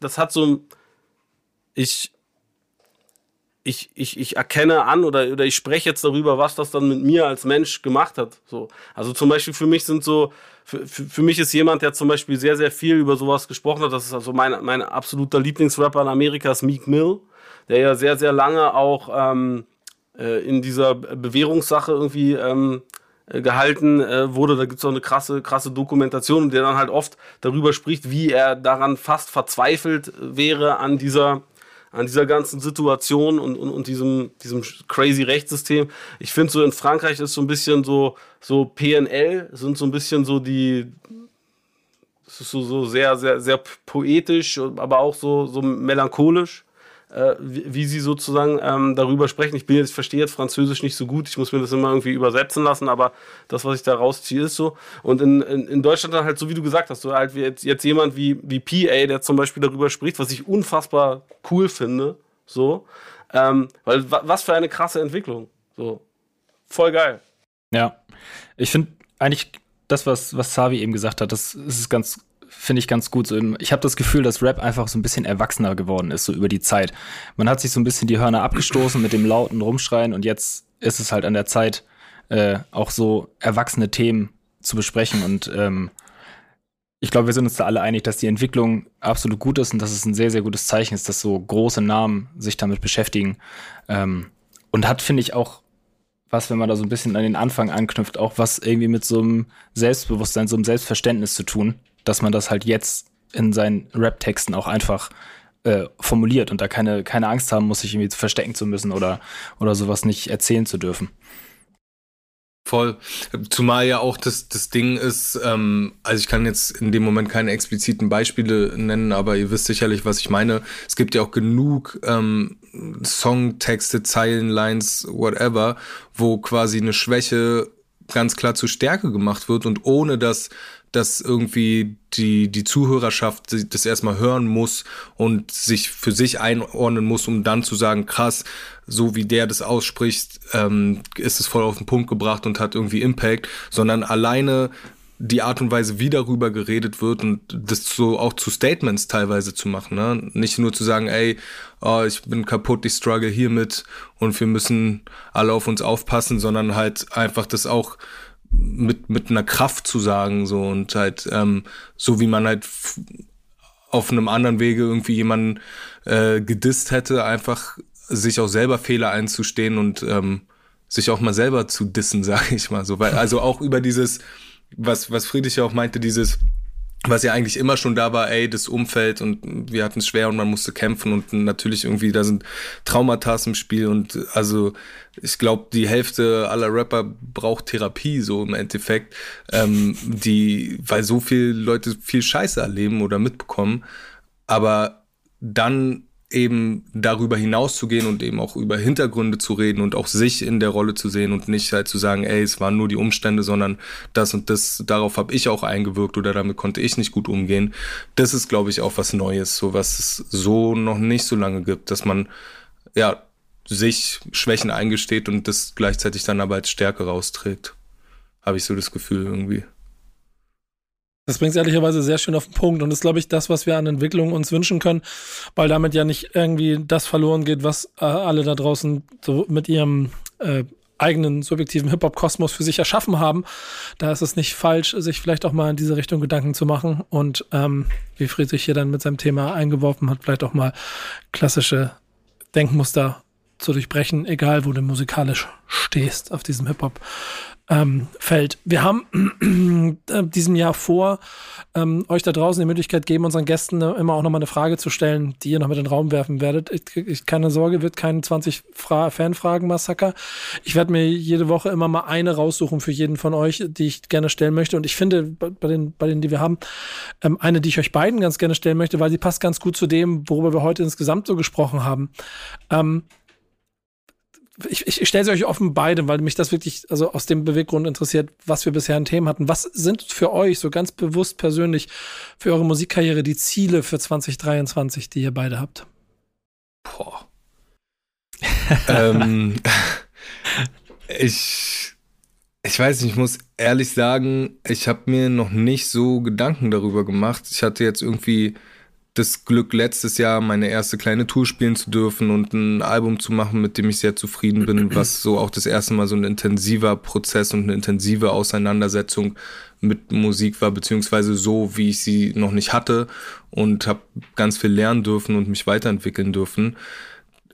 das hat so, ich, ich, ich, ich erkenne an oder, oder ich spreche jetzt darüber, was das dann mit mir als Mensch gemacht hat. So. Also zum Beispiel für mich sind so, für, für, mich ist jemand, der zum Beispiel sehr, sehr viel über sowas gesprochen hat. Das ist also mein, mein absoluter Lieblingsrapper in Amerika, ist Meek Mill, der ja sehr, sehr lange auch ähm, äh, in dieser Bewährungssache irgendwie ähm, äh, gehalten äh, wurde. Da gibt es auch eine krasse, krasse Dokumentation, der dann halt oft darüber spricht, wie er daran fast verzweifelt wäre an dieser an dieser ganzen Situation und, und, und diesem, diesem crazy Rechtssystem. Ich finde so in Frankreich ist so ein bisschen so, so PNL sind so ein bisschen so die, so, so sehr, sehr, sehr poetisch, aber auch so, so melancholisch äh, wie, sie sozusagen ähm, darüber sprechen. Ich bin jetzt, verstehe jetzt Französisch nicht so gut, ich muss mir das immer irgendwie übersetzen lassen, aber das, was ich da rausziehe, ist so. Und in, in, in Deutschland dann halt, so wie du gesagt hast, so halt jetzt, jetzt jemand wie, wie PA, der zum Beispiel darüber spricht, was ich unfassbar cool finde, so. Ähm, weil was für eine krasse Entwicklung. So. Voll geil. Ja. Ich finde eigentlich das, was, was Savi eben gesagt hat, das ist ganz finde ich ganz gut. Ich habe das Gefühl, dass Rap einfach so ein bisschen erwachsener geworden ist, so über die Zeit. Man hat sich so ein bisschen die Hörner abgestoßen mit dem lauten Rumschreien und jetzt ist es halt an der Zeit, äh, auch so erwachsene Themen zu besprechen. Und ähm, ich glaube, wir sind uns da alle einig, dass die Entwicklung absolut gut ist und dass es ein sehr, sehr gutes Zeichen ist, dass so große Namen sich damit beschäftigen. Ähm, und hat, finde ich, auch was, wenn man da so ein bisschen an den Anfang anknüpft, auch was irgendwie mit so einem Selbstbewusstsein, so einem Selbstverständnis zu tun dass man das halt jetzt in seinen Rap-Texten auch einfach äh, formuliert und da keine, keine Angst haben muss, sich irgendwie verstecken zu müssen oder, oder sowas nicht erzählen zu dürfen. Voll. Zumal ja auch das, das Ding ist, ähm, also ich kann jetzt in dem Moment keine expliziten Beispiele nennen, aber ihr wisst sicherlich, was ich meine. Es gibt ja auch genug ähm, Songtexte, Zeilen, Lines, whatever, wo quasi eine Schwäche ganz klar zur Stärke gemacht wird und ohne dass dass irgendwie die, die Zuhörerschaft das erstmal hören muss und sich für sich einordnen muss, um dann zu sagen, krass, so wie der das ausspricht, ähm, ist es voll auf den Punkt gebracht und hat irgendwie Impact, sondern alleine die Art und Weise, wie darüber geredet wird und das so auch zu Statements teilweise zu machen. Ne? Nicht nur zu sagen, ey, oh, ich bin kaputt, ich struggle hiermit und wir müssen alle auf uns aufpassen, sondern halt einfach das auch mit, mit einer Kraft zu sagen, so und halt, ähm, so wie man halt auf einem anderen Wege irgendwie jemanden äh, gedisst hätte, einfach sich auch selber Fehler einzustehen und ähm, sich auch mal selber zu dissen, sage ich mal so. Weil, also auch über dieses, was, was Friedrich ja auch meinte, dieses, was ja eigentlich immer schon da war, ey, das Umfeld und wir hatten es schwer und man musste kämpfen und natürlich irgendwie, da sind Traumata im Spiel und also ich glaube, die Hälfte aller Rapper braucht Therapie, so im Endeffekt, ähm, die, weil so viele Leute viel Scheiße erleben oder mitbekommen, aber dann eben darüber hinauszugehen und eben auch über Hintergründe zu reden und auch sich in der Rolle zu sehen und nicht halt zu sagen, ey, es waren nur die Umstände, sondern das und das, darauf habe ich auch eingewirkt oder damit konnte ich nicht gut umgehen. Das ist, glaube ich, auch was Neues, so was es so noch nicht so lange gibt, dass man ja sich Schwächen eingesteht und das gleichzeitig dann aber als Stärke rausträgt. Habe ich so das Gefühl irgendwie. Das bringt es ehrlicherweise sehr schön auf den Punkt und ist, glaube ich, das, was wir an Entwicklung uns wünschen können, weil damit ja nicht irgendwie das verloren geht, was äh, alle da draußen so mit ihrem äh, eigenen subjektiven Hip-Hop-Kosmos für sich erschaffen haben. Da ist es nicht falsch, sich vielleicht auch mal in diese Richtung Gedanken zu machen und ähm, wie Friedrich hier dann mit seinem Thema eingeworfen hat, vielleicht auch mal klassische Denkmuster zu durchbrechen, egal wo du musikalisch stehst auf diesem Hip-Hop ähm, fällt. Wir haben äh, diesem Jahr vor, ähm, euch da draußen die Möglichkeit geben, unseren Gästen äh, immer auch nochmal eine Frage zu stellen, die ihr noch mit in den Raum werfen werdet. Ich, ich keine Sorge, wird kein 20 Fra Fanfragen-Massaker. Ich werde mir jede Woche immer mal eine raussuchen für jeden von euch, die ich gerne stellen möchte. Und ich finde, bei, bei den, bei denen, die wir haben, ähm, eine, die ich euch beiden ganz gerne stellen möchte, weil sie passt ganz gut zu dem, worüber wir heute insgesamt so gesprochen haben. Ähm, ich, ich, stelle sie euch offen beide, weil mich das wirklich also aus dem Beweggrund interessiert, was wir bisher an Themen hatten. Was sind für euch so ganz bewusst persönlich für eure Musikkarriere die Ziele für 2023, die ihr beide habt? Boah. ähm, ich, ich weiß nicht, ich muss ehrlich sagen, ich habe mir noch nicht so Gedanken darüber gemacht. Ich hatte jetzt irgendwie das Glück, letztes Jahr meine erste kleine Tour spielen zu dürfen und ein Album zu machen, mit dem ich sehr zufrieden bin, was so auch das erste Mal so ein intensiver Prozess und eine intensive Auseinandersetzung mit Musik war, beziehungsweise so, wie ich sie noch nicht hatte und habe ganz viel lernen dürfen und mich weiterentwickeln dürfen.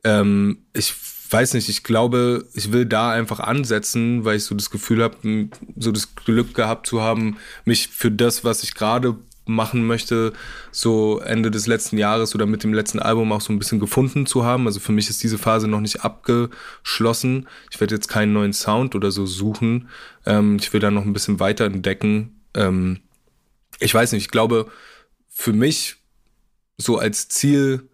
Ähm, ich weiß nicht, ich glaube, ich will da einfach ansetzen, weil ich so das Gefühl habe, so das Glück gehabt zu haben, mich für das, was ich gerade machen möchte, so Ende des letzten Jahres oder mit dem letzten Album auch so ein bisschen gefunden zu haben. Also für mich ist diese Phase noch nicht abgeschlossen. Ich werde jetzt keinen neuen Sound oder so suchen. Ähm, ich will da noch ein bisschen weiter entdecken. Ähm, ich weiß nicht, ich glaube, für mich so als Ziel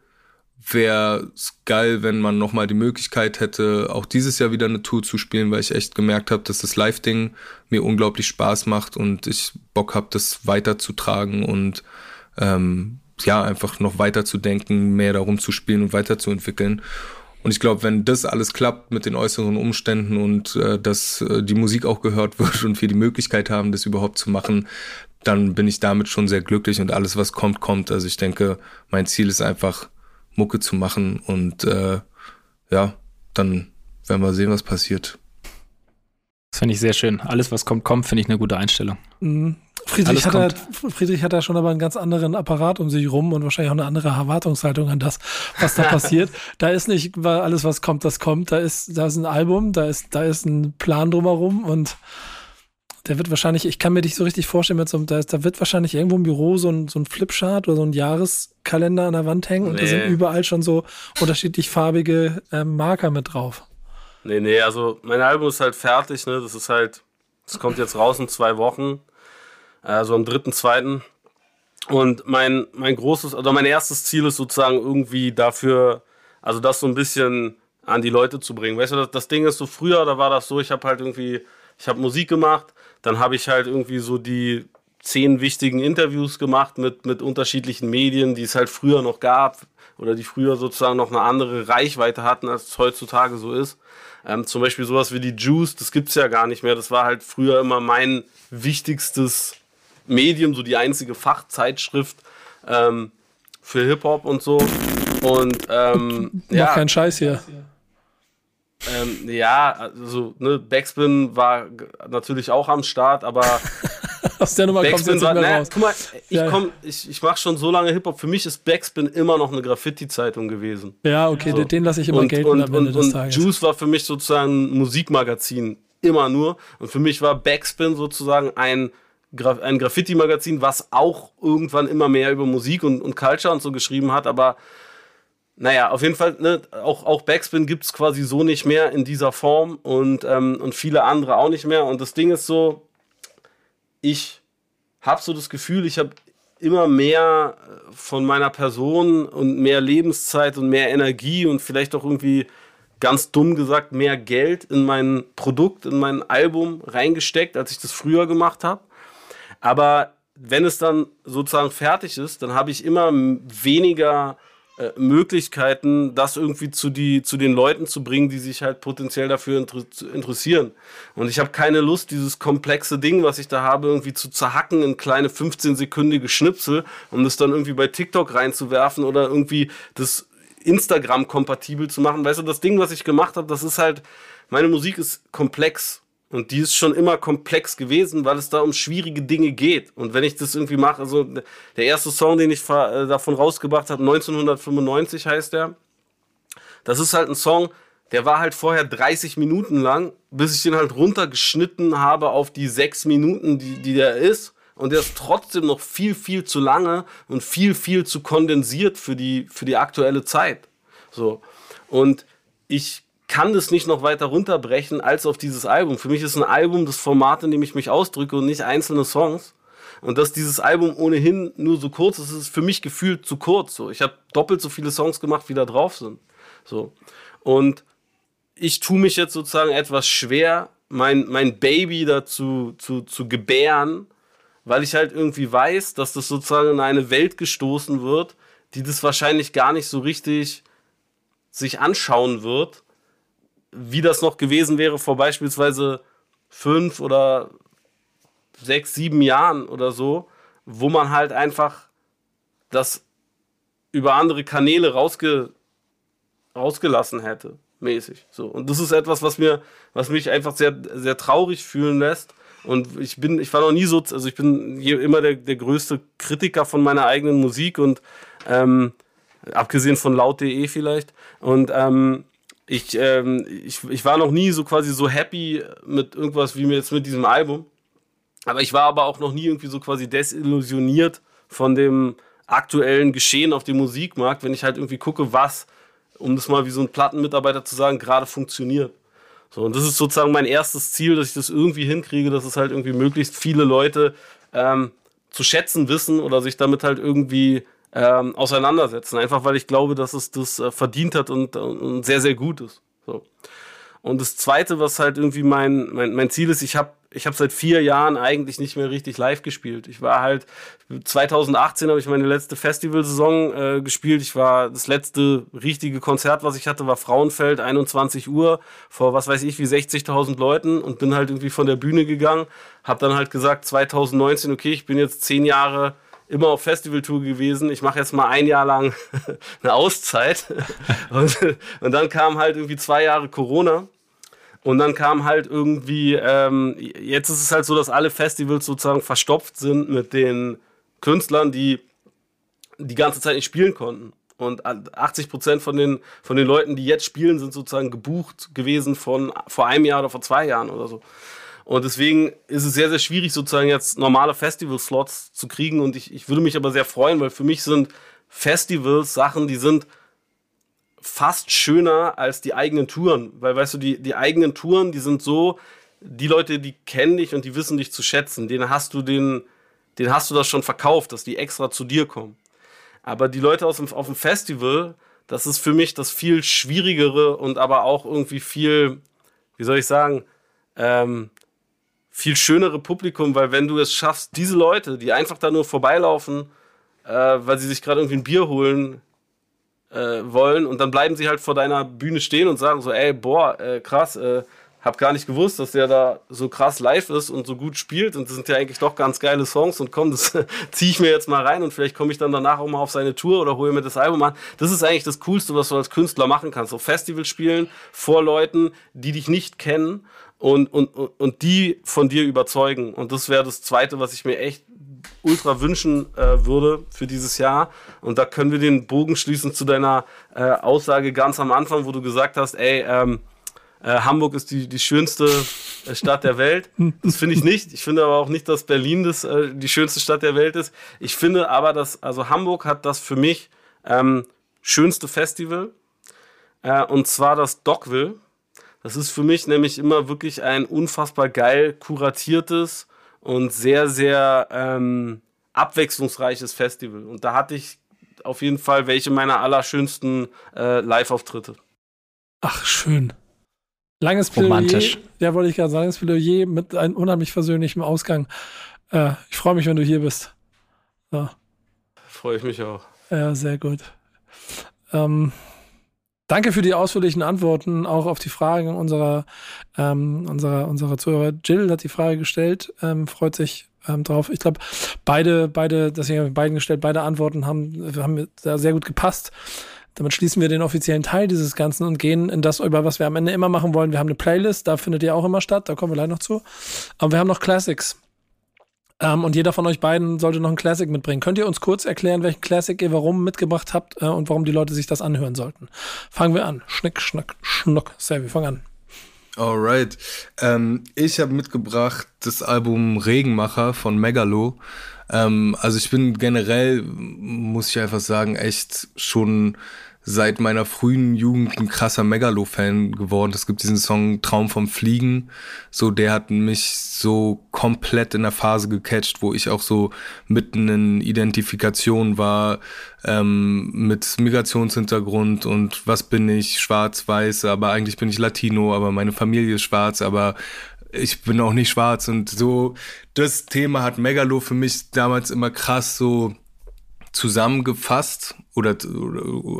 wäre es geil, wenn man nochmal die Möglichkeit hätte, auch dieses Jahr wieder eine Tour zu spielen, weil ich echt gemerkt habe, dass das Live-Ding mir unglaublich Spaß macht und ich Bock habe, das weiterzutragen und ähm, ja, einfach noch weiterzudenken, mehr darum zu spielen und weiterzuentwickeln. Und ich glaube, wenn das alles klappt mit den äußeren Umständen und äh, dass äh, die Musik auch gehört wird und wir die Möglichkeit haben, das überhaupt zu machen, dann bin ich damit schon sehr glücklich und alles, was kommt, kommt. Also ich denke, mein Ziel ist einfach, Mucke zu machen und äh, ja, dann werden wir sehen, was passiert. Das finde ich sehr schön. Alles, was kommt, kommt, finde ich eine gute Einstellung. Mhm. Friedrich hat, halt, Friedrich hat da schon aber einen ganz anderen Apparat um sich rum und wahrscheinlich auch eine andere Erwartungshaltung an das, was da passiert. Da ist nicht alles, was kommt, das kommt. Da ist, da ist ein Album, da ist, da ist ein Plan drumherum und der wird wahrscheinlich, ich kann mir dich so richtig vorstellen, mit so, da, ist, da wird wahrscheinlich irgendwo im Büro so ein, so ein Flipchart oder so ein Jahreskalender an der Wand hängen nee. und da sind überall schon so unterschiedlich farbige äh, Marker mit drauf. Nee, nee, also mein Album ist halt fertig, ne? Das ist halt Das kommt jetzt raus in zwei Wochen, also am 3.2. Und mein, mein großes, oder mein erstes Ziel ist sozusagen irgendwie dafür, also das so ein bisschen an die Leute zu bringen. Weißt du, das, das Ding ist so früher, da war das so, ich habe halt irgendwie, ich habe Musik gemacht, dann habe ich halt irgendwie so die zehn wichtigen Interviews gemacht mit, mit unterschiedlichen Medien, die es halt früher noch gab oder die früher sozusagen noch eine andere Reichweite hatten, als es heutzutage so ist. Ähm, zum Beispiel sowas wie die Juice, das gibt's ja gar nicht mehr. Das war halt früher immer mein wichtigstes Medium, so die einzige Fachzeitschrift ähm, für Hip-Hop und so. Und ähm, Mach ja, keinen Scheiß hier. Ähm, ja, also ne, Backspin war natürlich auch am Start, aber Aus der Nummer Backspin jetzt nicht mehr ne, raus. guck mal, ich Ja. komm, ich, ich mache schon so lange Hip-Hop. Für mich ist Backspin immer noch eine Graffiti-Zeitung gewesen. Ja, okay, So. den lasse ich immer und, gelten und, am Ende und, des und Tages. Juice war für mich sozusagen ein Musikmagazin, immer nur. Und für mich war Backspin sozusagen ein, Gra ein Graffiti-Magazin, was auch irgendwann immer mehr über Musik und, und Culture und so geschrieben hat, aber naja, auf jeden Fall, ne, auch, auch Backspin gibt's quasi so nicht mehr in dieser Form und, ähm, und viele andere auch nicht mehr. Und das Ding ist so, ich habe so das Gefühl, ich habe immer mehr äh, von meiner Person und mehr Lebenszeit und mehr Energie und vielleicht auch irgendwie ganz dumm gesagt mehr Geld in mein Produkt, in mein Album reingesteckt, als ich das früher gemacht habe. Aber wenn es dann sozusagen fertig ist, dann habe ich immer weniger äh, Möglichkeiten, das irgendwie zu, die, zu den Leuten zu bringen, die sich halt potenziell dafür interessieren. Und ich habe keine Lust, dieses komplexe Ding, was ich da habe, irgendwie zu zerhacken in kleine 15-sekündige Schnipsel, um das dann irgendwie bei TikTok reinzuwerfen oder irgendwie das Instagram kompatibel zu machen. Weißt du, das Ding, was ich gemacht habe, das ist halt, meine Musik ist komplex. Und die ist schon immer komplex gewesen, weil es da um schwierige Dinge geht. Und wenn ich das irgendwie mache, also der erste Song, den ich äh, davon rausgebracht habe, 1995 heißt der, das ist halt ein Song, der war halt vorher 30 Minuten lang, bis ich den halt runtergeschnitten habe auf die sechs Minuten, die, die der ist. Und der ist trotzdem noch viel, viel zu lange und viel, viel zu kondensiert für die, für die aktuelle Zeit. So. Und ich kann das nicht noch weiter runterbrechen als auf dieses Album. Für mich ist ein Album das Format, in dem ich mich ausdrücke und nicht einzelne Songs. Und dass dieses Album ohnehin nur so kurz ist, ist für mich gefühlt zu kurz. So, ich habe doppelt so viele Songs gemacht, wie da drauf sind. So und ich tue mich jetzt sozusagen etwas schwer, mein mein Baby dazu zu, zu gebären, weil ich halt irgendwie weiß, dass das sozusagen in eine Welt gestoßen wird, die das wahrscheinlich gar nicht so richtig sich anschauen wird, wie das noch gewesen wäre vor beispielsweise fünf oder sechs, sieben Jahren oder so, wo man halt einfach das über andere Kanäle rausge, rausgelassen hätte, mäßig. So. Und das ist etwas, was mir, was mich einfach sehr, sehr traurig fühlen lässt. Und ich bin, ich war noch nie so, also ich bin immer der, der größte Kritiker von meiner eigenen Musik und ähm, abgesehen von laut.de vielleicht. Und ähm, ich, ähm, ich, ich war noch nie so quasi so happy mit irgendwas wie mir jetzt mit diesem Album. Aber ich war aber auch noch nie irgendwie so quasi desillusioniert von dem aktuellen Geschehen auf dem Musikmarkt, wenn ich halt irgendwie gucke, was, um das mal wie so ein Plattenmitarbeiter zu sagen, gerade funktioniert. So, und das ist sozusagen mein erstes Ziel, dass ich das irgendwie hinkriege, dass es halt irgendwie möglichst viele Leute ähm, zu schätzen wissen oder sich damit halt irgendwie ähm, auseinandersetzen. Einfach weil ich glaube, dass es das äh, verdient hat und, und sehr, sehr gut ist. So. Und das Zweite, was halt irgendwie mein, mein, mein Ziel ist, ich habe ich hab seit vier Jahren eigentlich nicht mehr richtig live gespielt. Ich war halt, 2018 habe ich meine letzte Festivalsaison äh, gespielt. Ich war, das letzte richtige Konzert, was ich hatte, war Frauenfeld, 21 Uhr, vor was weiß ich, wie 60.000 Leuten und bin halt irgendwie von der Bühne gegangen. Hab dann halt gesagt, 2019, okay, ich bin jetzt zehn Jahre immer auf Festivaltour gewesen. Ich mache jetzt mal ein Jahr lang eine Auszeit. und, und dann kam halt irgendwie zwei Jahre Corona. Und dann kam halt irgendwie, ähm, jetzt ist es halt so, dass alle Festivals sozusagen verstopft sind mit den Künstlern, die die ganze Zeit nicht spielen konnten. Und 80 Prozent von den, von den Leuten, die jetzt spielen, sind sozusagen gebucht gewesen von vor einem Jahr oder vor zwei Jahren oder so. Und deswegen ist es sehr, sehr schwierig, sozusagen jetzt normale Festival-Slots zu kriegen. Und ich, ich würde mich aber sehr freuen, weil für mich sind Festivals Sachen, die sind fast schöner als die eigenen Touren. Weil, weißt du, die, die eigenen Touren, die sind so, die Leute, die kennen dich und die wissen dich zu schätzen, denen hast du den, den hast du das schon verkauft, dass die extra zu dir kommen. Aber die Leute aus dem, auf dem Festival, das ist für mich das viel schwierigere und aber auch irgendwie viel, wie soll ich sagen, ähm, viel schönere Publikum, weil wenn du es schaffst, diese Leute, die einfach da nur vorbeilaufen, äh, weil sie sich gerade irgendwie ein Bier holen äh, wollen und dann bleiben sie halt vor deiner Bühne stehen und sagen so, ey, boah, äh, krass, äh, hab gar nicht gewusst, dass der da so krass live ist und so gut spielt und das sind ja eigentlich doch ganz geile Songs und komm, das ziehe ich mir jetzt mal rein und vielleicht komme ich dann danach auch mal auf seine Tour oder hole mir das Album an. Das ist eigentlich das Coolste, was du als Künstler machen kannst. So Festival spielen vor Leuten, die dich nicht kennen und, und, und die von dir überzeugen. Und das wäre das Zweite, was ich mir echt ultra wünschen äh, würde für dieses Jahr. Und da können wir den Bogen schließen zu deiner äh, Aussage ganz am Anfang, wo du gesagt hast, ey, ähm, äh, Hamburg ist die, die schönste äh, Stadt der Welt. Das finde ich nicht. Ich finde aber auch nicht, dass Berlin das, äh, die schönste Stadt der Welt ist. Ich finde aber, dass, also Hamburg hat das für mich ähm, schönste Festival. Äh, und zwar das Dockville. Das ist für mich nämlich immer wirklich ein unfassbar geil kuratiertes und sehr, sehr ähm, abwechslungsreiches Festival. Und da hatte ich auf jeden Fall welche meiner allerschönsten äh, Live-Auftritte. Ach, schön. Langes Plädoyer. Romantisch. Ja, wollte ich gerade sagen, langes Plädoyer mit einem unheimlich versöhnlichem Ausgang. Äh, ich freue mich, wenn du hier bist. So. Freue ich mich auch. Ja, sehr gut. Ähm, Danke für die ausführlichen Antworten, auch auf die Fragen unserer, ähm, unserer, unserer Zuhörer. Jill hat die Frage gestellt, ähm, freut sich ähm, drauf. Ich glaube, beide, beide, deswegen habe ich beiden gestellt, beide Antworten haben, haben da sehr gut gepasst. Damit schließen wir den offiziellen Teil dieses Ganzen und gehen in das, über was wir am Ende immer machen wollen. Wir haben eine Playlist, da findet ihr auch immer statt, da kommen wir gleich noch zu. Aber wir haben noch Classics. Ähm, und jeder von euch beiden sollte noch einen Classic mitbringen. Könnt ihr uns kurz erklären, welchen Classic ihr warum mitgebracht habt äh, und warum die Leute sich das anhören sollten? Fangen wir an. Schnick, schnack, schnuck. Servi, fang an. Alright. Ähm, ich habe mitgebracht das Album Regenmacher von Megalo. Ähm, also ich bin generell, muss ich einfach sagen, echt schon seit meiner frühen Jugend ein krasser Megalo-Fan geworden. Es gibt diesen Song Traum vom Fliegen. So, der hat mich so komplett in der Phase gecatcht, wo ich auch so mitten in Identifikation war, ähm, mit Migrationshintergrund und was bin ich, schwarz-weiß, aber eigentlich bin ich Latino, aber meine Familie ist schwarz, aber ich bin auch nicht schwarz und so. Das Thema hat Megalo für mich damals immer krass so zusammengefasst oder,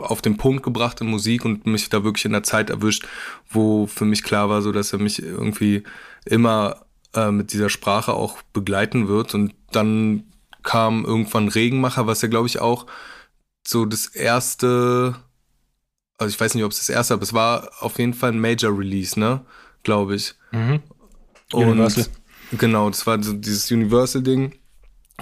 auf den Punkt gebracht in Musik und mich da wirklich in der Zeit erwischt, wo für mich klar war, so dass er mich irgendwie immer äh, mit dieser Sprache auch begleiten wird. Und dann kam irgendwann Regenmacher, was ja glaube ich auch so das erste, also ich weiß nicht, ob es das erste, aber es war auf jeden Fall ein Major Release, ne? Glaube ich. Mhm. Universal. genau, das war so dieses Universal-Ding,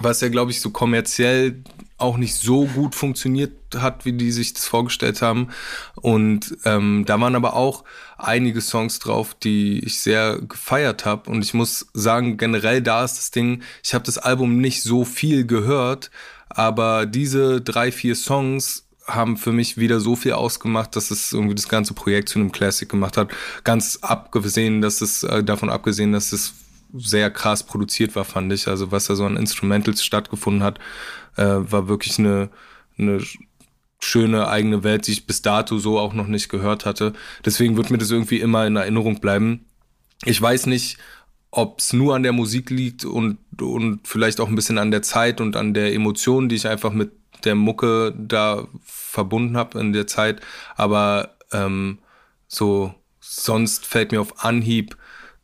was ja, glaube ich, so kommerziell auch nicht so gut funktioniert hat, wie die sich das vorgestellt haben. Und ähm, da waren aber auch einige Songs drauf, die ich sehr gefeiert habe. Und ich muss sagen, generell da ist das Ding, ich habe das Album nicht so viel gehört, aber diese drei, vier Songs haben für mich wieder so viel ausgemacht, dass es irgendwie das ganze Projekt zu einem Classic gemacht hat. Ganz abgesehen, dass es äh, davon abgesehen, dass es sehr krass produziert war, fand ich. Also was da so an Instrumentals stattgefunden hat, äh, war wirklich eine, eine schöne eigene Welt, die ich bis dato so auch noch nicht gehört hatte. Deswegen wird mir das irgendwie immer in Erinnerung bleiben. Ich weiß nicht, ob es nur an der Musik liegt und, und vielleicht auch ein bisschen an der Zeit und an der Emotion, die ich einfach mit der Mucke da verbunden habe in der Zeit. Aber ähm, so sonst fällt mir auf Anhieb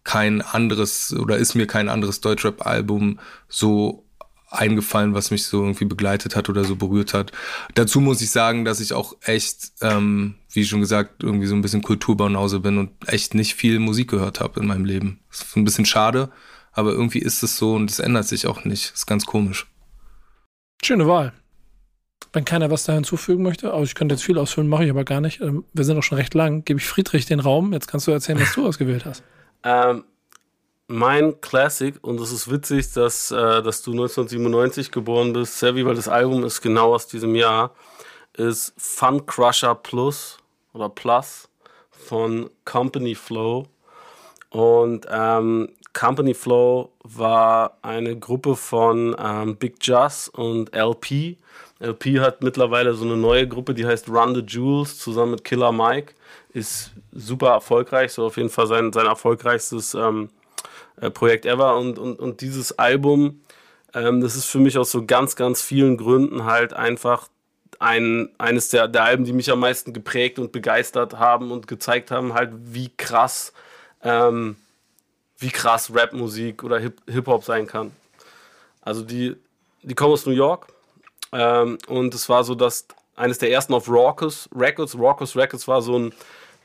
kein anderes oder ist mir kein anderes Deutschrap-Album so eingefallen, was mich so irgendwie begleitet hat oder so berührt hat. Dazu muss ich sagen, dass ich auch echt, ähm, wie schon gesagt, irgendwie so ein bisschen Kulturbaunause bin und echt nicht viel Musik gehört habe in meinem Leben. Das ist ein bisschen schade, aber irgendwie ist es so und es ändert sich auch nicht. Das ist ganz komisch. Schöne Wahl. Wenn keiner was da hinzufügen möchte, aber ich könnte jetzt viel ausfüllen, mache ich aber gar nicht. Ähm, wir sind auch schon recht lang. Gebe ich Friedrich den Raum. Jetzt kannst du erzählen, was du ausgewählt hast. Ähm, mein Classic, und es ist witzig, dass, äh, dass du 1997 geboren bist, Savvy, weil das Album ist genau aus diesem Jahr, ist Fun Crusher Plus oder Plus von Company Flow. Und ähm, Company Flow war eine Gruppe von ähm, Big Just und LP. LP hat mittlerweile so eine neue Gruppe, die heißt Run the Jewels, zusammen mit Killer Mike. Ist super erfolgreich, so auf jeden Fall sein, sein erfolgreichstes ähm, äh, Projekt ever. Und, und, und dieses Album, ähm, das ist für mich aus so ganz, ganz vielen Gründen halt einfach ein, eines der, der Alben, die mich am meisten geprägt und begeistert haben und gezeigt haben, halt wie krass, ähm, wie krass Rapmusik oder Hip- Hip-Hop sein kann. Also die, die kommen aus New York ähm, und es war so, dass eines der ersten auf Raucous Records, Raucous Records war so ein,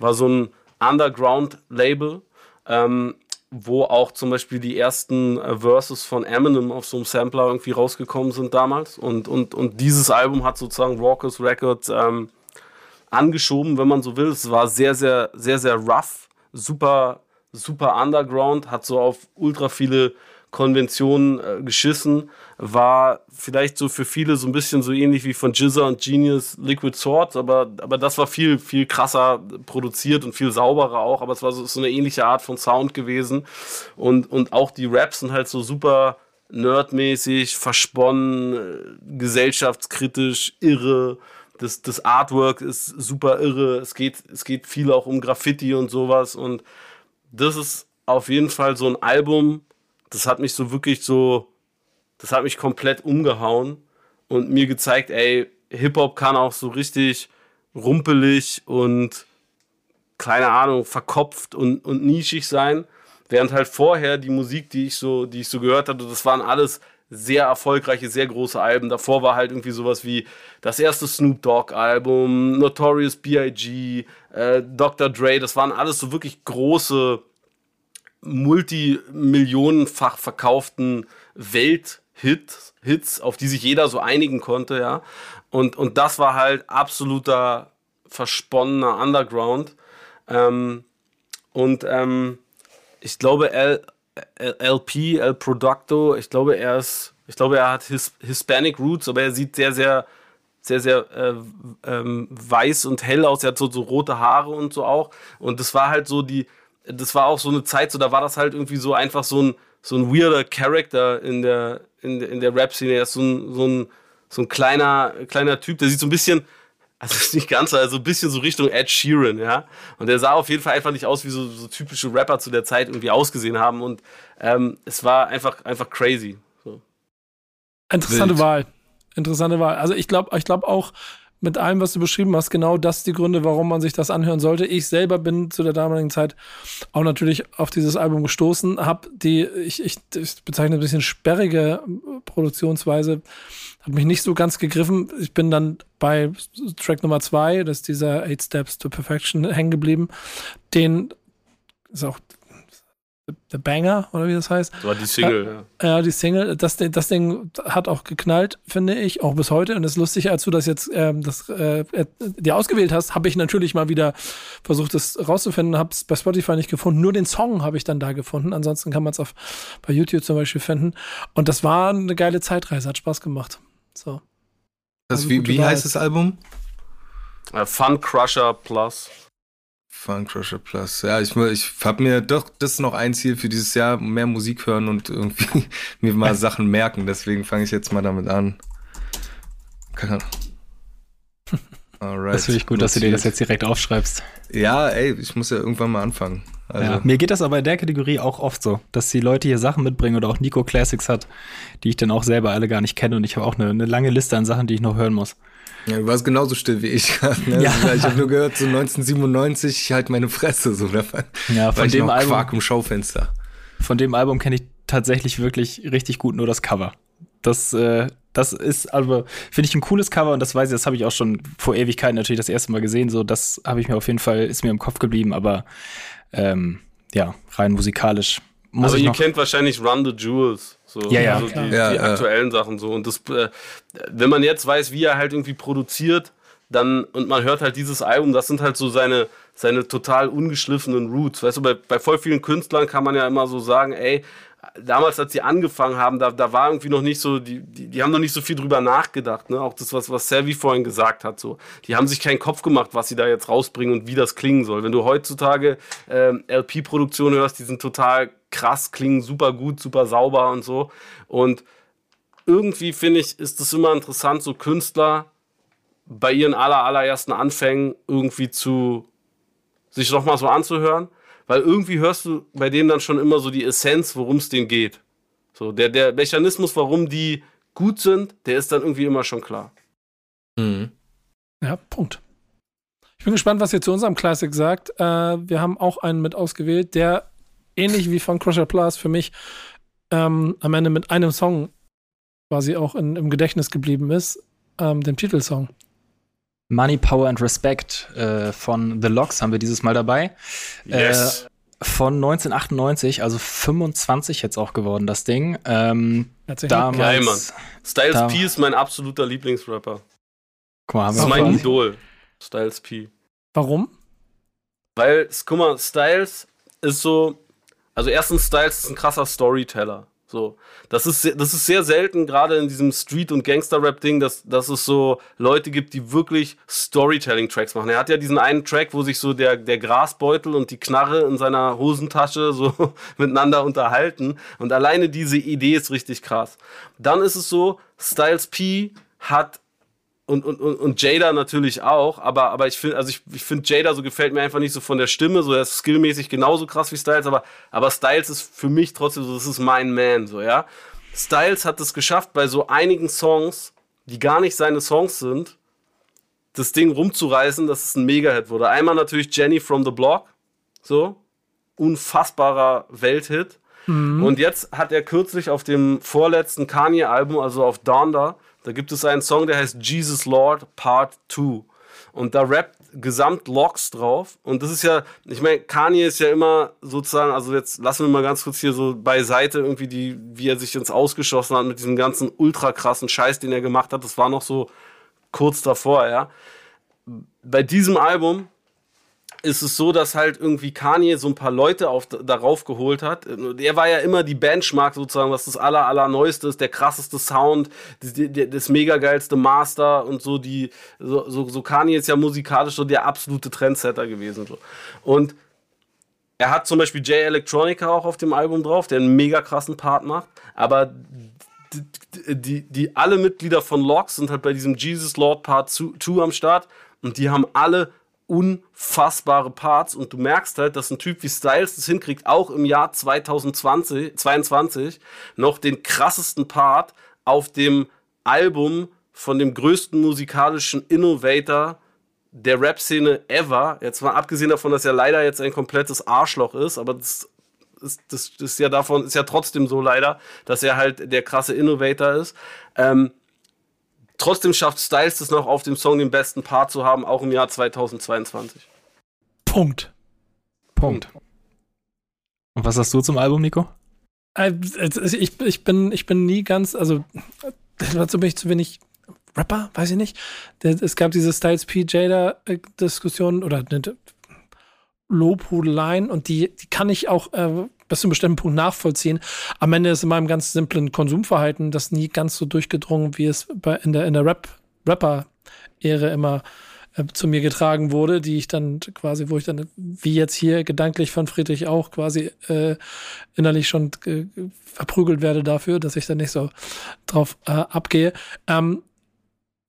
war so ein Underground-Label, ähm, wo auch zum Beispiel die ersten äh, Verses von Eminem auf so einem Sampler irgendwie rausgekommen sind damals. Und, und, und dieses Album hat sozusagen Raucous Records ähm, angeschoben, wenn man so will. Es war sehr, sehr, sehr, sehr rough, super, super underground, hat so auf ultra viele Konventionen äh, geschissen, war vielleicht so für viele so ein bisschen so ähnlich wie von Jizza und Genius Liquid Swords, aber, aber das war viel, viel krasser produziert und viel sauberer auch, aber es war so, so eine ähnliche Art von Sound gewesen und, und auch die Raps sind halt so super nerdmäßig, versponnen, äh, gesellschaftskritisch, irre. Das, das Artwork ist super irre. Es geht, es geht viel auch um Graffiti und sowas. Und das ist auf jeden Fall so ein Album, das hat mich so wirklich so, das hat mich komplett umgehauen und mir gezeigt, ey, Hip-Hop kann auch so richtig rumpelig und keine Ahnung, verkopft und, und nischig sein. Während halt vorher die Musik, die ich so, die ich so gehört hatte, das waren alles sehr erfolgreiche, sehr große Alben. Davor war halt irgendwie sowas wie das erste Snoop Dogg Album, Notorious B.I.G., äh, Dr. Dre, das waren alles so wirklich große, multimillionenfach verkauften Welthits, Hits, auf die sich jeder so einigen konnte, ja. Und, und das war halt absoluter versponnener Underground. Ähm, und ähm, ich glaube, L, L, LP, El Producto, ich glaube, er ist, ich glaube, er hat His, Hispanic Roots, aber er sieht sehr, sehr, sehr, sehr äh, ähm, weiß und hell aus. Er hat so, so rote Haare und so auch. Und das war halt so die, das war auch so eine Zeit, so da war das halt irgendwie so einfach so ein, so ein weirder Character in der, in der, in der Rap-Szene. Er ist so ein, so ein, so ein kleiner, kleiner Typ, der sieht so ein bisschen, also ist nicht ganz, also ein bisschen so Richtung Ed Sheeran, ja. Und der sah auf jeden Fall einfach nicht aus, wie so, so typische Rapper zu der Zeit irgendwie ausgesehen haben. Und ähm, es war einfach, einfach crazy. So. Interessante Wild. Wahl. Interessante Wahl. Also ich glaube ich glaub auch mit allem, was du beschrieben hast, genau das die Gründe, warum man sich das anhören sollte. Ich selber bin zu der damaligen Zeit auch natürlich auf dieses Album gestoßen, habe die, ich, ich, ich bezeichne ein bisschen sperrige Produktionsweise, hat mich nicht so ganz gegriffen. Ich bin dann bei Track Nummer zwei, das ist dieser Eight Steps to Perfection, hängen geblieben. Den ist auch The Banger, oder wie das heißt. Das war die Single, ja. Ja, die Single, das, Ding- das Ding hat auch geknallt, finde ich, auch bis heute. Und es ist lustig, als du das jetzt ähm, das, äh, äh, dir ausgewählt hast, habe ich natürlich mal wieder versucht, das rauszufinden, habe es bei Spotify nicht gefunden. Nur den Song habe ich dann da gefunden. Ansonsten kann man es auf bei YouTube zum Beispiel finden. Und das war eine geile Zeitreise, hat Spaß gemacht. So. Das, Also wie wie heißt das Album? Äh, Fun Crusher Plus. Fun Crusher Plus. Ja, ich, ich habe mir doch, das ist noch ein Ziel für dieses Jahr, mehr Musik hören und irgendwie mir mal Sachen merken. Deswegen fange ich jetzt mal damit an. Kann- Alright. Das finde ich gut, dass du dir das Notiert. jetzt direkt aufschreibst. Ja, ey, ich muss ja irgendwann mal anfangen. Also, Ja. Mir geht das aber in der Kategorie auch oft so, dass die Leute hier Sachen mitbringen oder auch Nico Classics hat, die ich dann auch selber alle gar nicht kenne und ich habe auch eine, eine lange Liste an Sachen, die ich noch hören muss. Ja, du warst genauso still wie ich. Ne? Ja. Also, Ich habe nur gehört, so 1997, ich halt meine Fresse. So, da war, Ja, war von ich dem Album- Quark im Schaufenster. Von dem Album kenne ich tatsächlich wirklich richtig gut nur das Cover. Das, äh, das ist aber, finde ich, ein cooles Cover und das weiß ich, das habe ich auch schon vor Ewigkeiten natürlich das erste Mal gesehen. So, das habe ich mir auf jeden Fall, ist mir im Kopf geblieben, aber ähm, ja, rein musikalisch muss Aber ich ihr noch. kennt wahrscheinlich Run the Jewels. So, Ja, ja, so die, die Ja, ja. aktuellen Sachen so. Und das, äh, wenn man jetzt weiß, wie er halt irgendwie produziert, dann, und man hört halt dieses Album, das sind halt so seine, seine total ungeschliffenen Roots. Weißt du, bei, bei voll vielen Künstlern kann man ja immer so sagen, ey, damals, als sie angefangen haben, da, da war irgendwie noch nicht so, die, die, die haben noch nicht so viel drüber nachgedacht, ne? Auch das, was, was Savvy vorhin gesagt hat, so. Die haben sich keinen Kopf gemacht, was sie da jetzt rausbringen und wie das klingen soll. Wenn du heutzutage ähm, LP-Produktionen hörst, die sind total krass, klingen super gut, super sauber und so. Und irgendwie finde ich, ist es immer interessant, so Künstler bei ihren aller, allerersten Anfängen irgendwie zu sich nochmal so anzuhören weil irgendwie hörst du bei denen dann schon immer so die Essenz, worum es denen geht. So, der, der Mechanismus, warum die gut sind, der ist dann irgendwie immer schon klar. Mhm. Ja, Punkt. Ich bin gespannt, was ihr zu unserem Classic sagt. Äh, wir haben auch einen mit ausgewählt, der ähnlich wie von Crusher Plus für mich ähm, am Ende mit einem Song quasi auch in, im Gedächtnis geblieben ist, ähm, dem Titelsong. Money, Power and Respect äh, von The Locks haben wir dieses Mal dabei. Yes. Äh, von 1998, also 25 jetzt auch geworden, das Ding. Ähm, damals, Geil, Mann. Styles da, P ist mein absoluter Lieblingsrapper. Guck mal, haben das ist mein Idol. Styles P. Warum? Weil, guck mal, Styles ist so. Also, erstens, Styles ist ein krasser Storyteller. So, das ist, das ist sehr selten, gerade in diesem Street- und Gangster-Rap-Ding, dass, dass es so Leute gibt, die wirklich Storytelling-Tracks machen. Er hat ja diesen einen Track, wo sich so der, der Grasbeutel und die Knarre in seiner Hosentasche so miteinander unterhalten. Und alleine diese Idee ist richtig krass. Dann ist es so, Styles P hat und, und, und Jada natürlich auch, aber, aber ich finde, also ich, ich finde Jada so gefällt mir einfach nicht so von der Stimme, so er ist skillmäßig genauso krass wie Styles, aber, aber Styles ist für mich trotzdem so, das ist mein Man, so, ja. Styles hat es geschafft, bei so einigen Songs, die gar nicht seine Songs sind, das Ding rumzureißen, dass es ein Mega-Hit wurde. Einmal natürlich Jenny from the Block, so, unfassbarer Welthit. Mhm. Und jetzt hat er kürzlich auf dem vorletzten Kanye-Album, also auf Donda, da gibt es einen Song, der heißt Jesus Lord Part 2. Und da rappt gesamt Locks drauf. Und das ist ja, ich meine, Kanye ist ja immer sozusagen, also jetzt lassen wir mal ganz kurz hier so beiseite irgendwie die, wie er sich ins Ausgeschossen hat mit diesem ganzen ultra krassen Scheiß, den er gemacht hat. Das war noch so kurz davor, ja. Bei diesem Album ist es so, dass halt irgendwie Kanye so ein paar Leute auf, darauf geholt hat. Er war ja immer die Benchmark sozusagen, was das aller, aller Neueste ist, der krasseste Sound, das, das mega geilste Master und so die, so, so, so Kanye ist ja musikalisch so der absolute Trendsetter gewesen. So. Und er hat zum Beispiel Jay Electronica auch auf dem Album drauf, der einen mega krassen Part macht, aber die, die, die alle Mitglieder von Locks sind halt bei diesem Jesus Lord Part 2 am Start und die haben alle unfassbare Parts und du merkst halt, dass ein Typ wie Styles das hinkriegt, auch im Jahr 2020, 22 noch den krassesten Part auf dem Album von dem größten musikalischen Innovator der Rap-Szene ever. Jetzt mal abgesehen davon, dass er leider jetzt ein komplettes Arschloch ist, aber das ist, das ist ja davon, ist ja trotzdem so leider, dass er halt der krasse Innovator ist. Ähm, Trotzdem schafft Styles es noch auf dem Song den besten Part zu haben, auch im Jahr 2022. Punkt. Punkt. Und was hast du zum Album, Nico? Äh, ich, ich, bin, ich bin nie ganz, also dazu bin ich zu wenig Rapper, weiß ich nicht. Es gab diese Styles P. Jada-Diskussion oder eine Lobhudeleien und die, die kann ich auch äh, bis zu einem bestimmten Punkt nachvollziehen. Am Ende ist in meinem ganz simplen Konsumverhalten das nie ganz so durchgedrungen, wie es bei, in der, in der Rap, Rapper-Ära immer äh, zu mir getragen wurde, die ich dann quasi, wo ich dann, wie jetzt hier gedanklich von Friedrich auch quasi äh, innerlich schon äh, verprügelt werde dafür, dass ich dann nicht so drauf äh, abgehe. Ähm,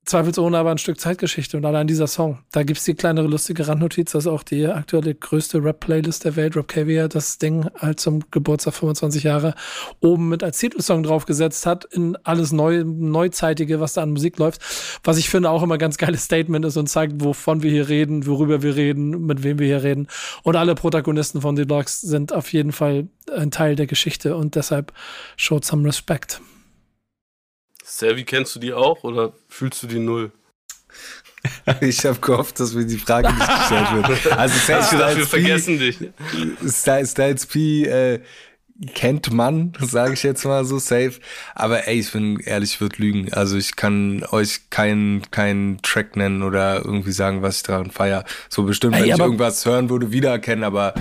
zweifelsohne aber ein Stück Zeitgeschichte und allein dieser Song. Da gibt es die kleinere lustige Randnotiz, dass auch die aktuelle größte Rap-Playlist der Welt, Rap Caviar, das Ding halt zum Geburtstag 25 Jahre oben mit als Titelsong draufgesetzt hat, in alles Neu Neuzeitige, was da an Musik läuft. Was ich finde auch immer ganz geiles Statement ist und zeigt, wovon wir hier reden, worüber wir reden, mit wem wir hier reden. Und alle Protagonisten von The Dogs sind auf jeden Fall ein Teil der Geschichte und deshalb showed some respect. Selvi, kennst du die auch oder fühlst du die null? Ich habe gehofft, dass mir die Frage nicht gestellt wird. Also Styles, Styles wir vergessen dich. Styles, Styles P äh, kennt man, sage ich jetzt mal so safe. Aber ey, ich bin ehrlich, ich würde lügen. Also ich kann euch keinen keinen Track nennen oder irgendwie sagen, was ich daran feier. So bestimmt, Ey, wenn ich irgendwas hören würde, wiedererkennen, aber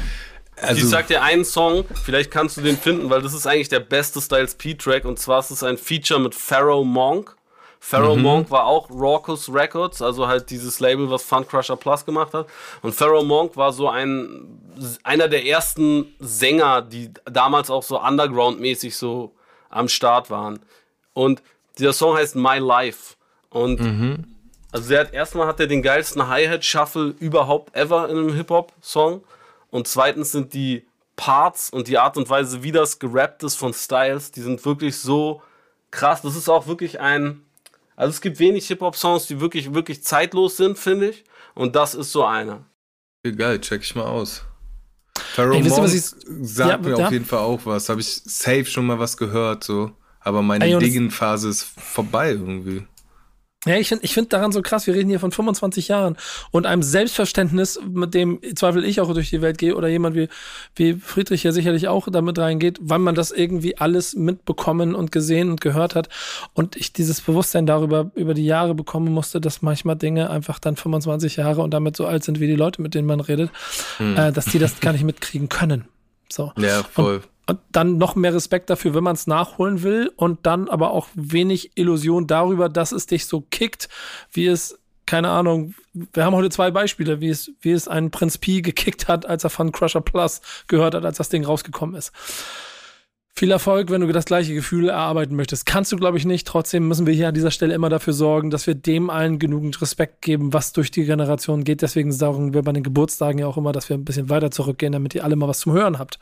also ich sag dir einen Song, vielleicht kannst du den finden, weil das ist eigentlich der beste Styles P-Track und zwar ist es ein Feature mit Pharaoh Monk. Pharaoh Monk war auch Raucous Records, also halt dieses Label, was Fun Crusher Plus gemacht hat. Und Pharaoh Monk war so ein einer der ersten Sänger, die damals auch so underground-mäßig so am Start waren. Und dieser Song heißt My Life. Und also der hat erstmal hat er den geilsten Hi-Hat-Shuffle überhaupt ever in einem Hip-Hop-Song. Und zweitens sind die Parts und die Art und Weise, wie das gerappt ist von Styles, die sind wirklich so krass. Das ist auch wirklich ein. Also es gibt wenig Hip-Hop-Songs, die wirklich, wirklich zeitlos sind, finde ich. Und das ist so einer. geil, check ich mal aus. Pharaoh Ey, wisst ihr, was Monk ich- sagt Ja, mir auf jeden Fall auch was. Habe ich safe schon mal was gehört, so. Aber meine Diggen-Phase ist vorbei irgendwie. Ja, ich finde ich find daran so krass, wir reden hier von 25 Jahren und einem Selbstverständnis, mit dem Zweifel ich auch durch die Welt gehe oder jemand wie, wie Friedrich ja sicherlich auch damit reingeht, weil man das irgendwie alles mitbekommen und gesehen und gehört hat und ich dieses Bewusstsein darüber über die Jahre bekommen musste, dass manchmal Dinge einfach dann 25 Jahre und damit so alt sind wie die Leute, mit denen man redet, äh, dass die das gar nicht mitkriegen können. So. Ja, voll. Und dann noch mehr Respekt dafür, wenn man es nachholen will und dann aber auch wenig Illusion darüber, dass es dich so kickt, wie es, keine Ahnung, wir haben heute zwei Beispiele, wie es, wie es einen Prinz Pi gekickt hat, als er von Crusher Plus gehört hat, als das Ding rausgekommen ist. Viel Erfolg, wenn du das gleiche Gefühl erarbeiten möchtest. Kannst du, glaube ich, nicht. Trotzdem müssen wir hier an dieser Stelle immer dafür sorgen, dass wir dem allen genügend Respekt geben, was durch die Generation geht. Deswegen sagen wir bei den Geburtstagen ja auch immer, dass wir ein bisschen weiter zurückgehen, damit ihr alle mal was zum Hören habt.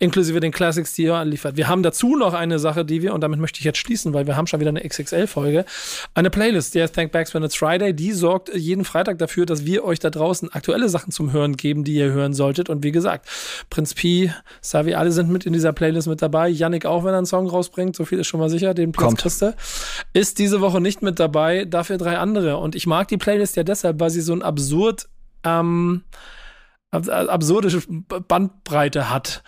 Inklusive den Classics, die ihr anliefert. Wir haben dazu noch eine Sache, die wir, und damit möchte ich jetzt schließen, weil wir haben schon wieder eine XXL-Folge, eine Playlist, die heißt Thank Backs When It's Friday. Die sorgt jeden Freitag dafür, dass wir euch da draußen aktuelle Sachen zum Hören geben, die ihr hören solltet. Und wie gesagt, Prinz Pi, Savi, alle sind mit in dieser Playlist mit dabei. Yannick auch, wenn er einen Song rausbringt, so viel ist schon mal sicher, den Platz kriegst. Ist diese Woche nicht mit dabei, dafür drei andere. Und ich mag die Playlist ja deshalb, weil sie so ein absurd, ähm, ab- absurde Bandbreite hat.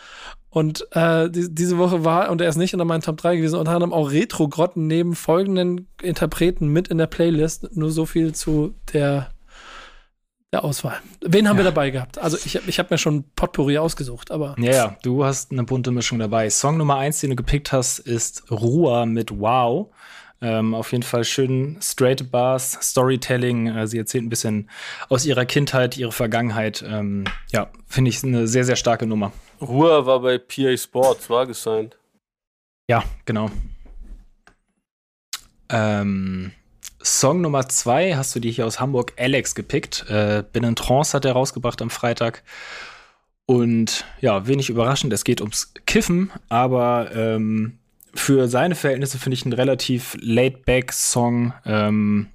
Und äh, die, diese Woche war, und er ist nicht unter meinen Top 3 gewesen, unter anderem auch Retro-Grotten neben folgenden Interpreten mit in der Playlist. Nur so viel zu der, der Auswahl. Wen haben wir dabei gehabt? Also ich habe ich hab mir schon Potpourri ausgesucht, aber Ja, ja, du hast eine bunte Mischung dabei. Song Nummer eins, den du gepickt hast, ist Ruhr mit Wow. Ähm, auf jeden Fall schön straight Bars, Storytelling. Äh, sie erzählt ein bisschen aus ihrer Kindheit, ihre Vergangenheit. Ähm, ja, finde ich eine sehr, sehr starke Nummer. Ruhr war bei PA Sports, war gesigned. Ja, genau. Ähm, Song Nummer zwei hast du dir hier aus Hamburg Alex gepickt. Äh, Bin in Trance hat er rausgebracht am Freitag. Und ja, wenig überraschend, es geht ums Kiffen, aber ähm, für seine Verhältnisse finde ich einen relativ laid-back-Song. Ähm,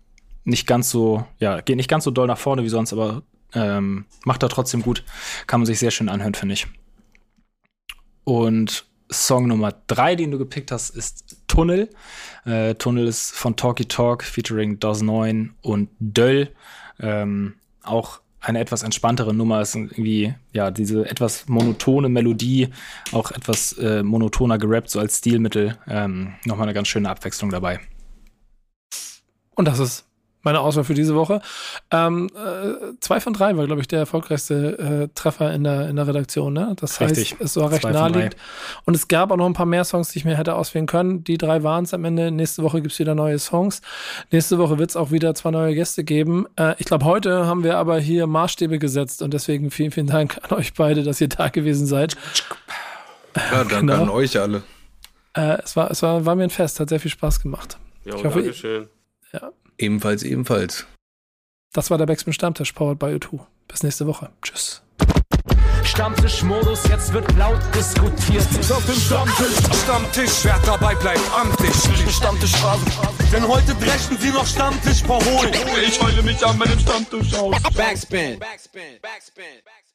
nicht ganz so, ja, geht nicht ganz so doll nach vorne wie sonst, aber ähm, macht er trotzdem gut. Kann man sich sehr schön anhören, finde ich. Und Song Nummer drei, den du gepickt hast, ist Tunnel. Äh, Tunnel ist von Talky Talk featuring DOS 9 und Döll. Ähm, auch eine etwas entspanntere Nummer ist irgendwie, ja, diese etwas monotone Melodie, auch etwas äh, monotoner gerappt, so als Stilmittel. Ähm, Nochmal eine ganz schöne Abwechslung dabei. Und das ist meine Auswahl für diese Woche. Ähm, äh, zwei von drei war, glaube ich, der erfolgreichste äh, Treffer in der, in der Redaktion. Ne? Das Richtig. heißt, es war recht naheliegend. Und es gab auch noch ein paar mehr Songs, die ich mir hätte auswählen können. Die drei waren es am Ende. Nächste Woche gibt es wieder neue Songs. Nächste Woche wird es auch wieder zwei neue Gäste geben. Äh, ich glaube, heute haben wir aber hier Maßstäbe gesetzt und deswegen vielen, vielen Dank an euch beide, dass ihr da gewesen seid. Ja, danke Genau. an euch alle. Äh, es war, es war, war mir ein Fest, hat sehr viel Spaß gemacht. Ja, Ich hoffe, Dankeschön. Ebenfalls, ebenfalls. Das war der Backspin Stammtisch, powered by U2. Bis nächste Woche. Tschüss. Stammtischmodus, jetzt wird laut diskutiert. Auf dem Stammtisch, Stammtisch, wer dabei bleibt, amtlich. Stammtisch Phrasen. Denn heute brechen sie noch Stammtisch verholen. Ich heule mich an meinem Stammtisch aus. Backspin. Backspin. Backspin. Backspin.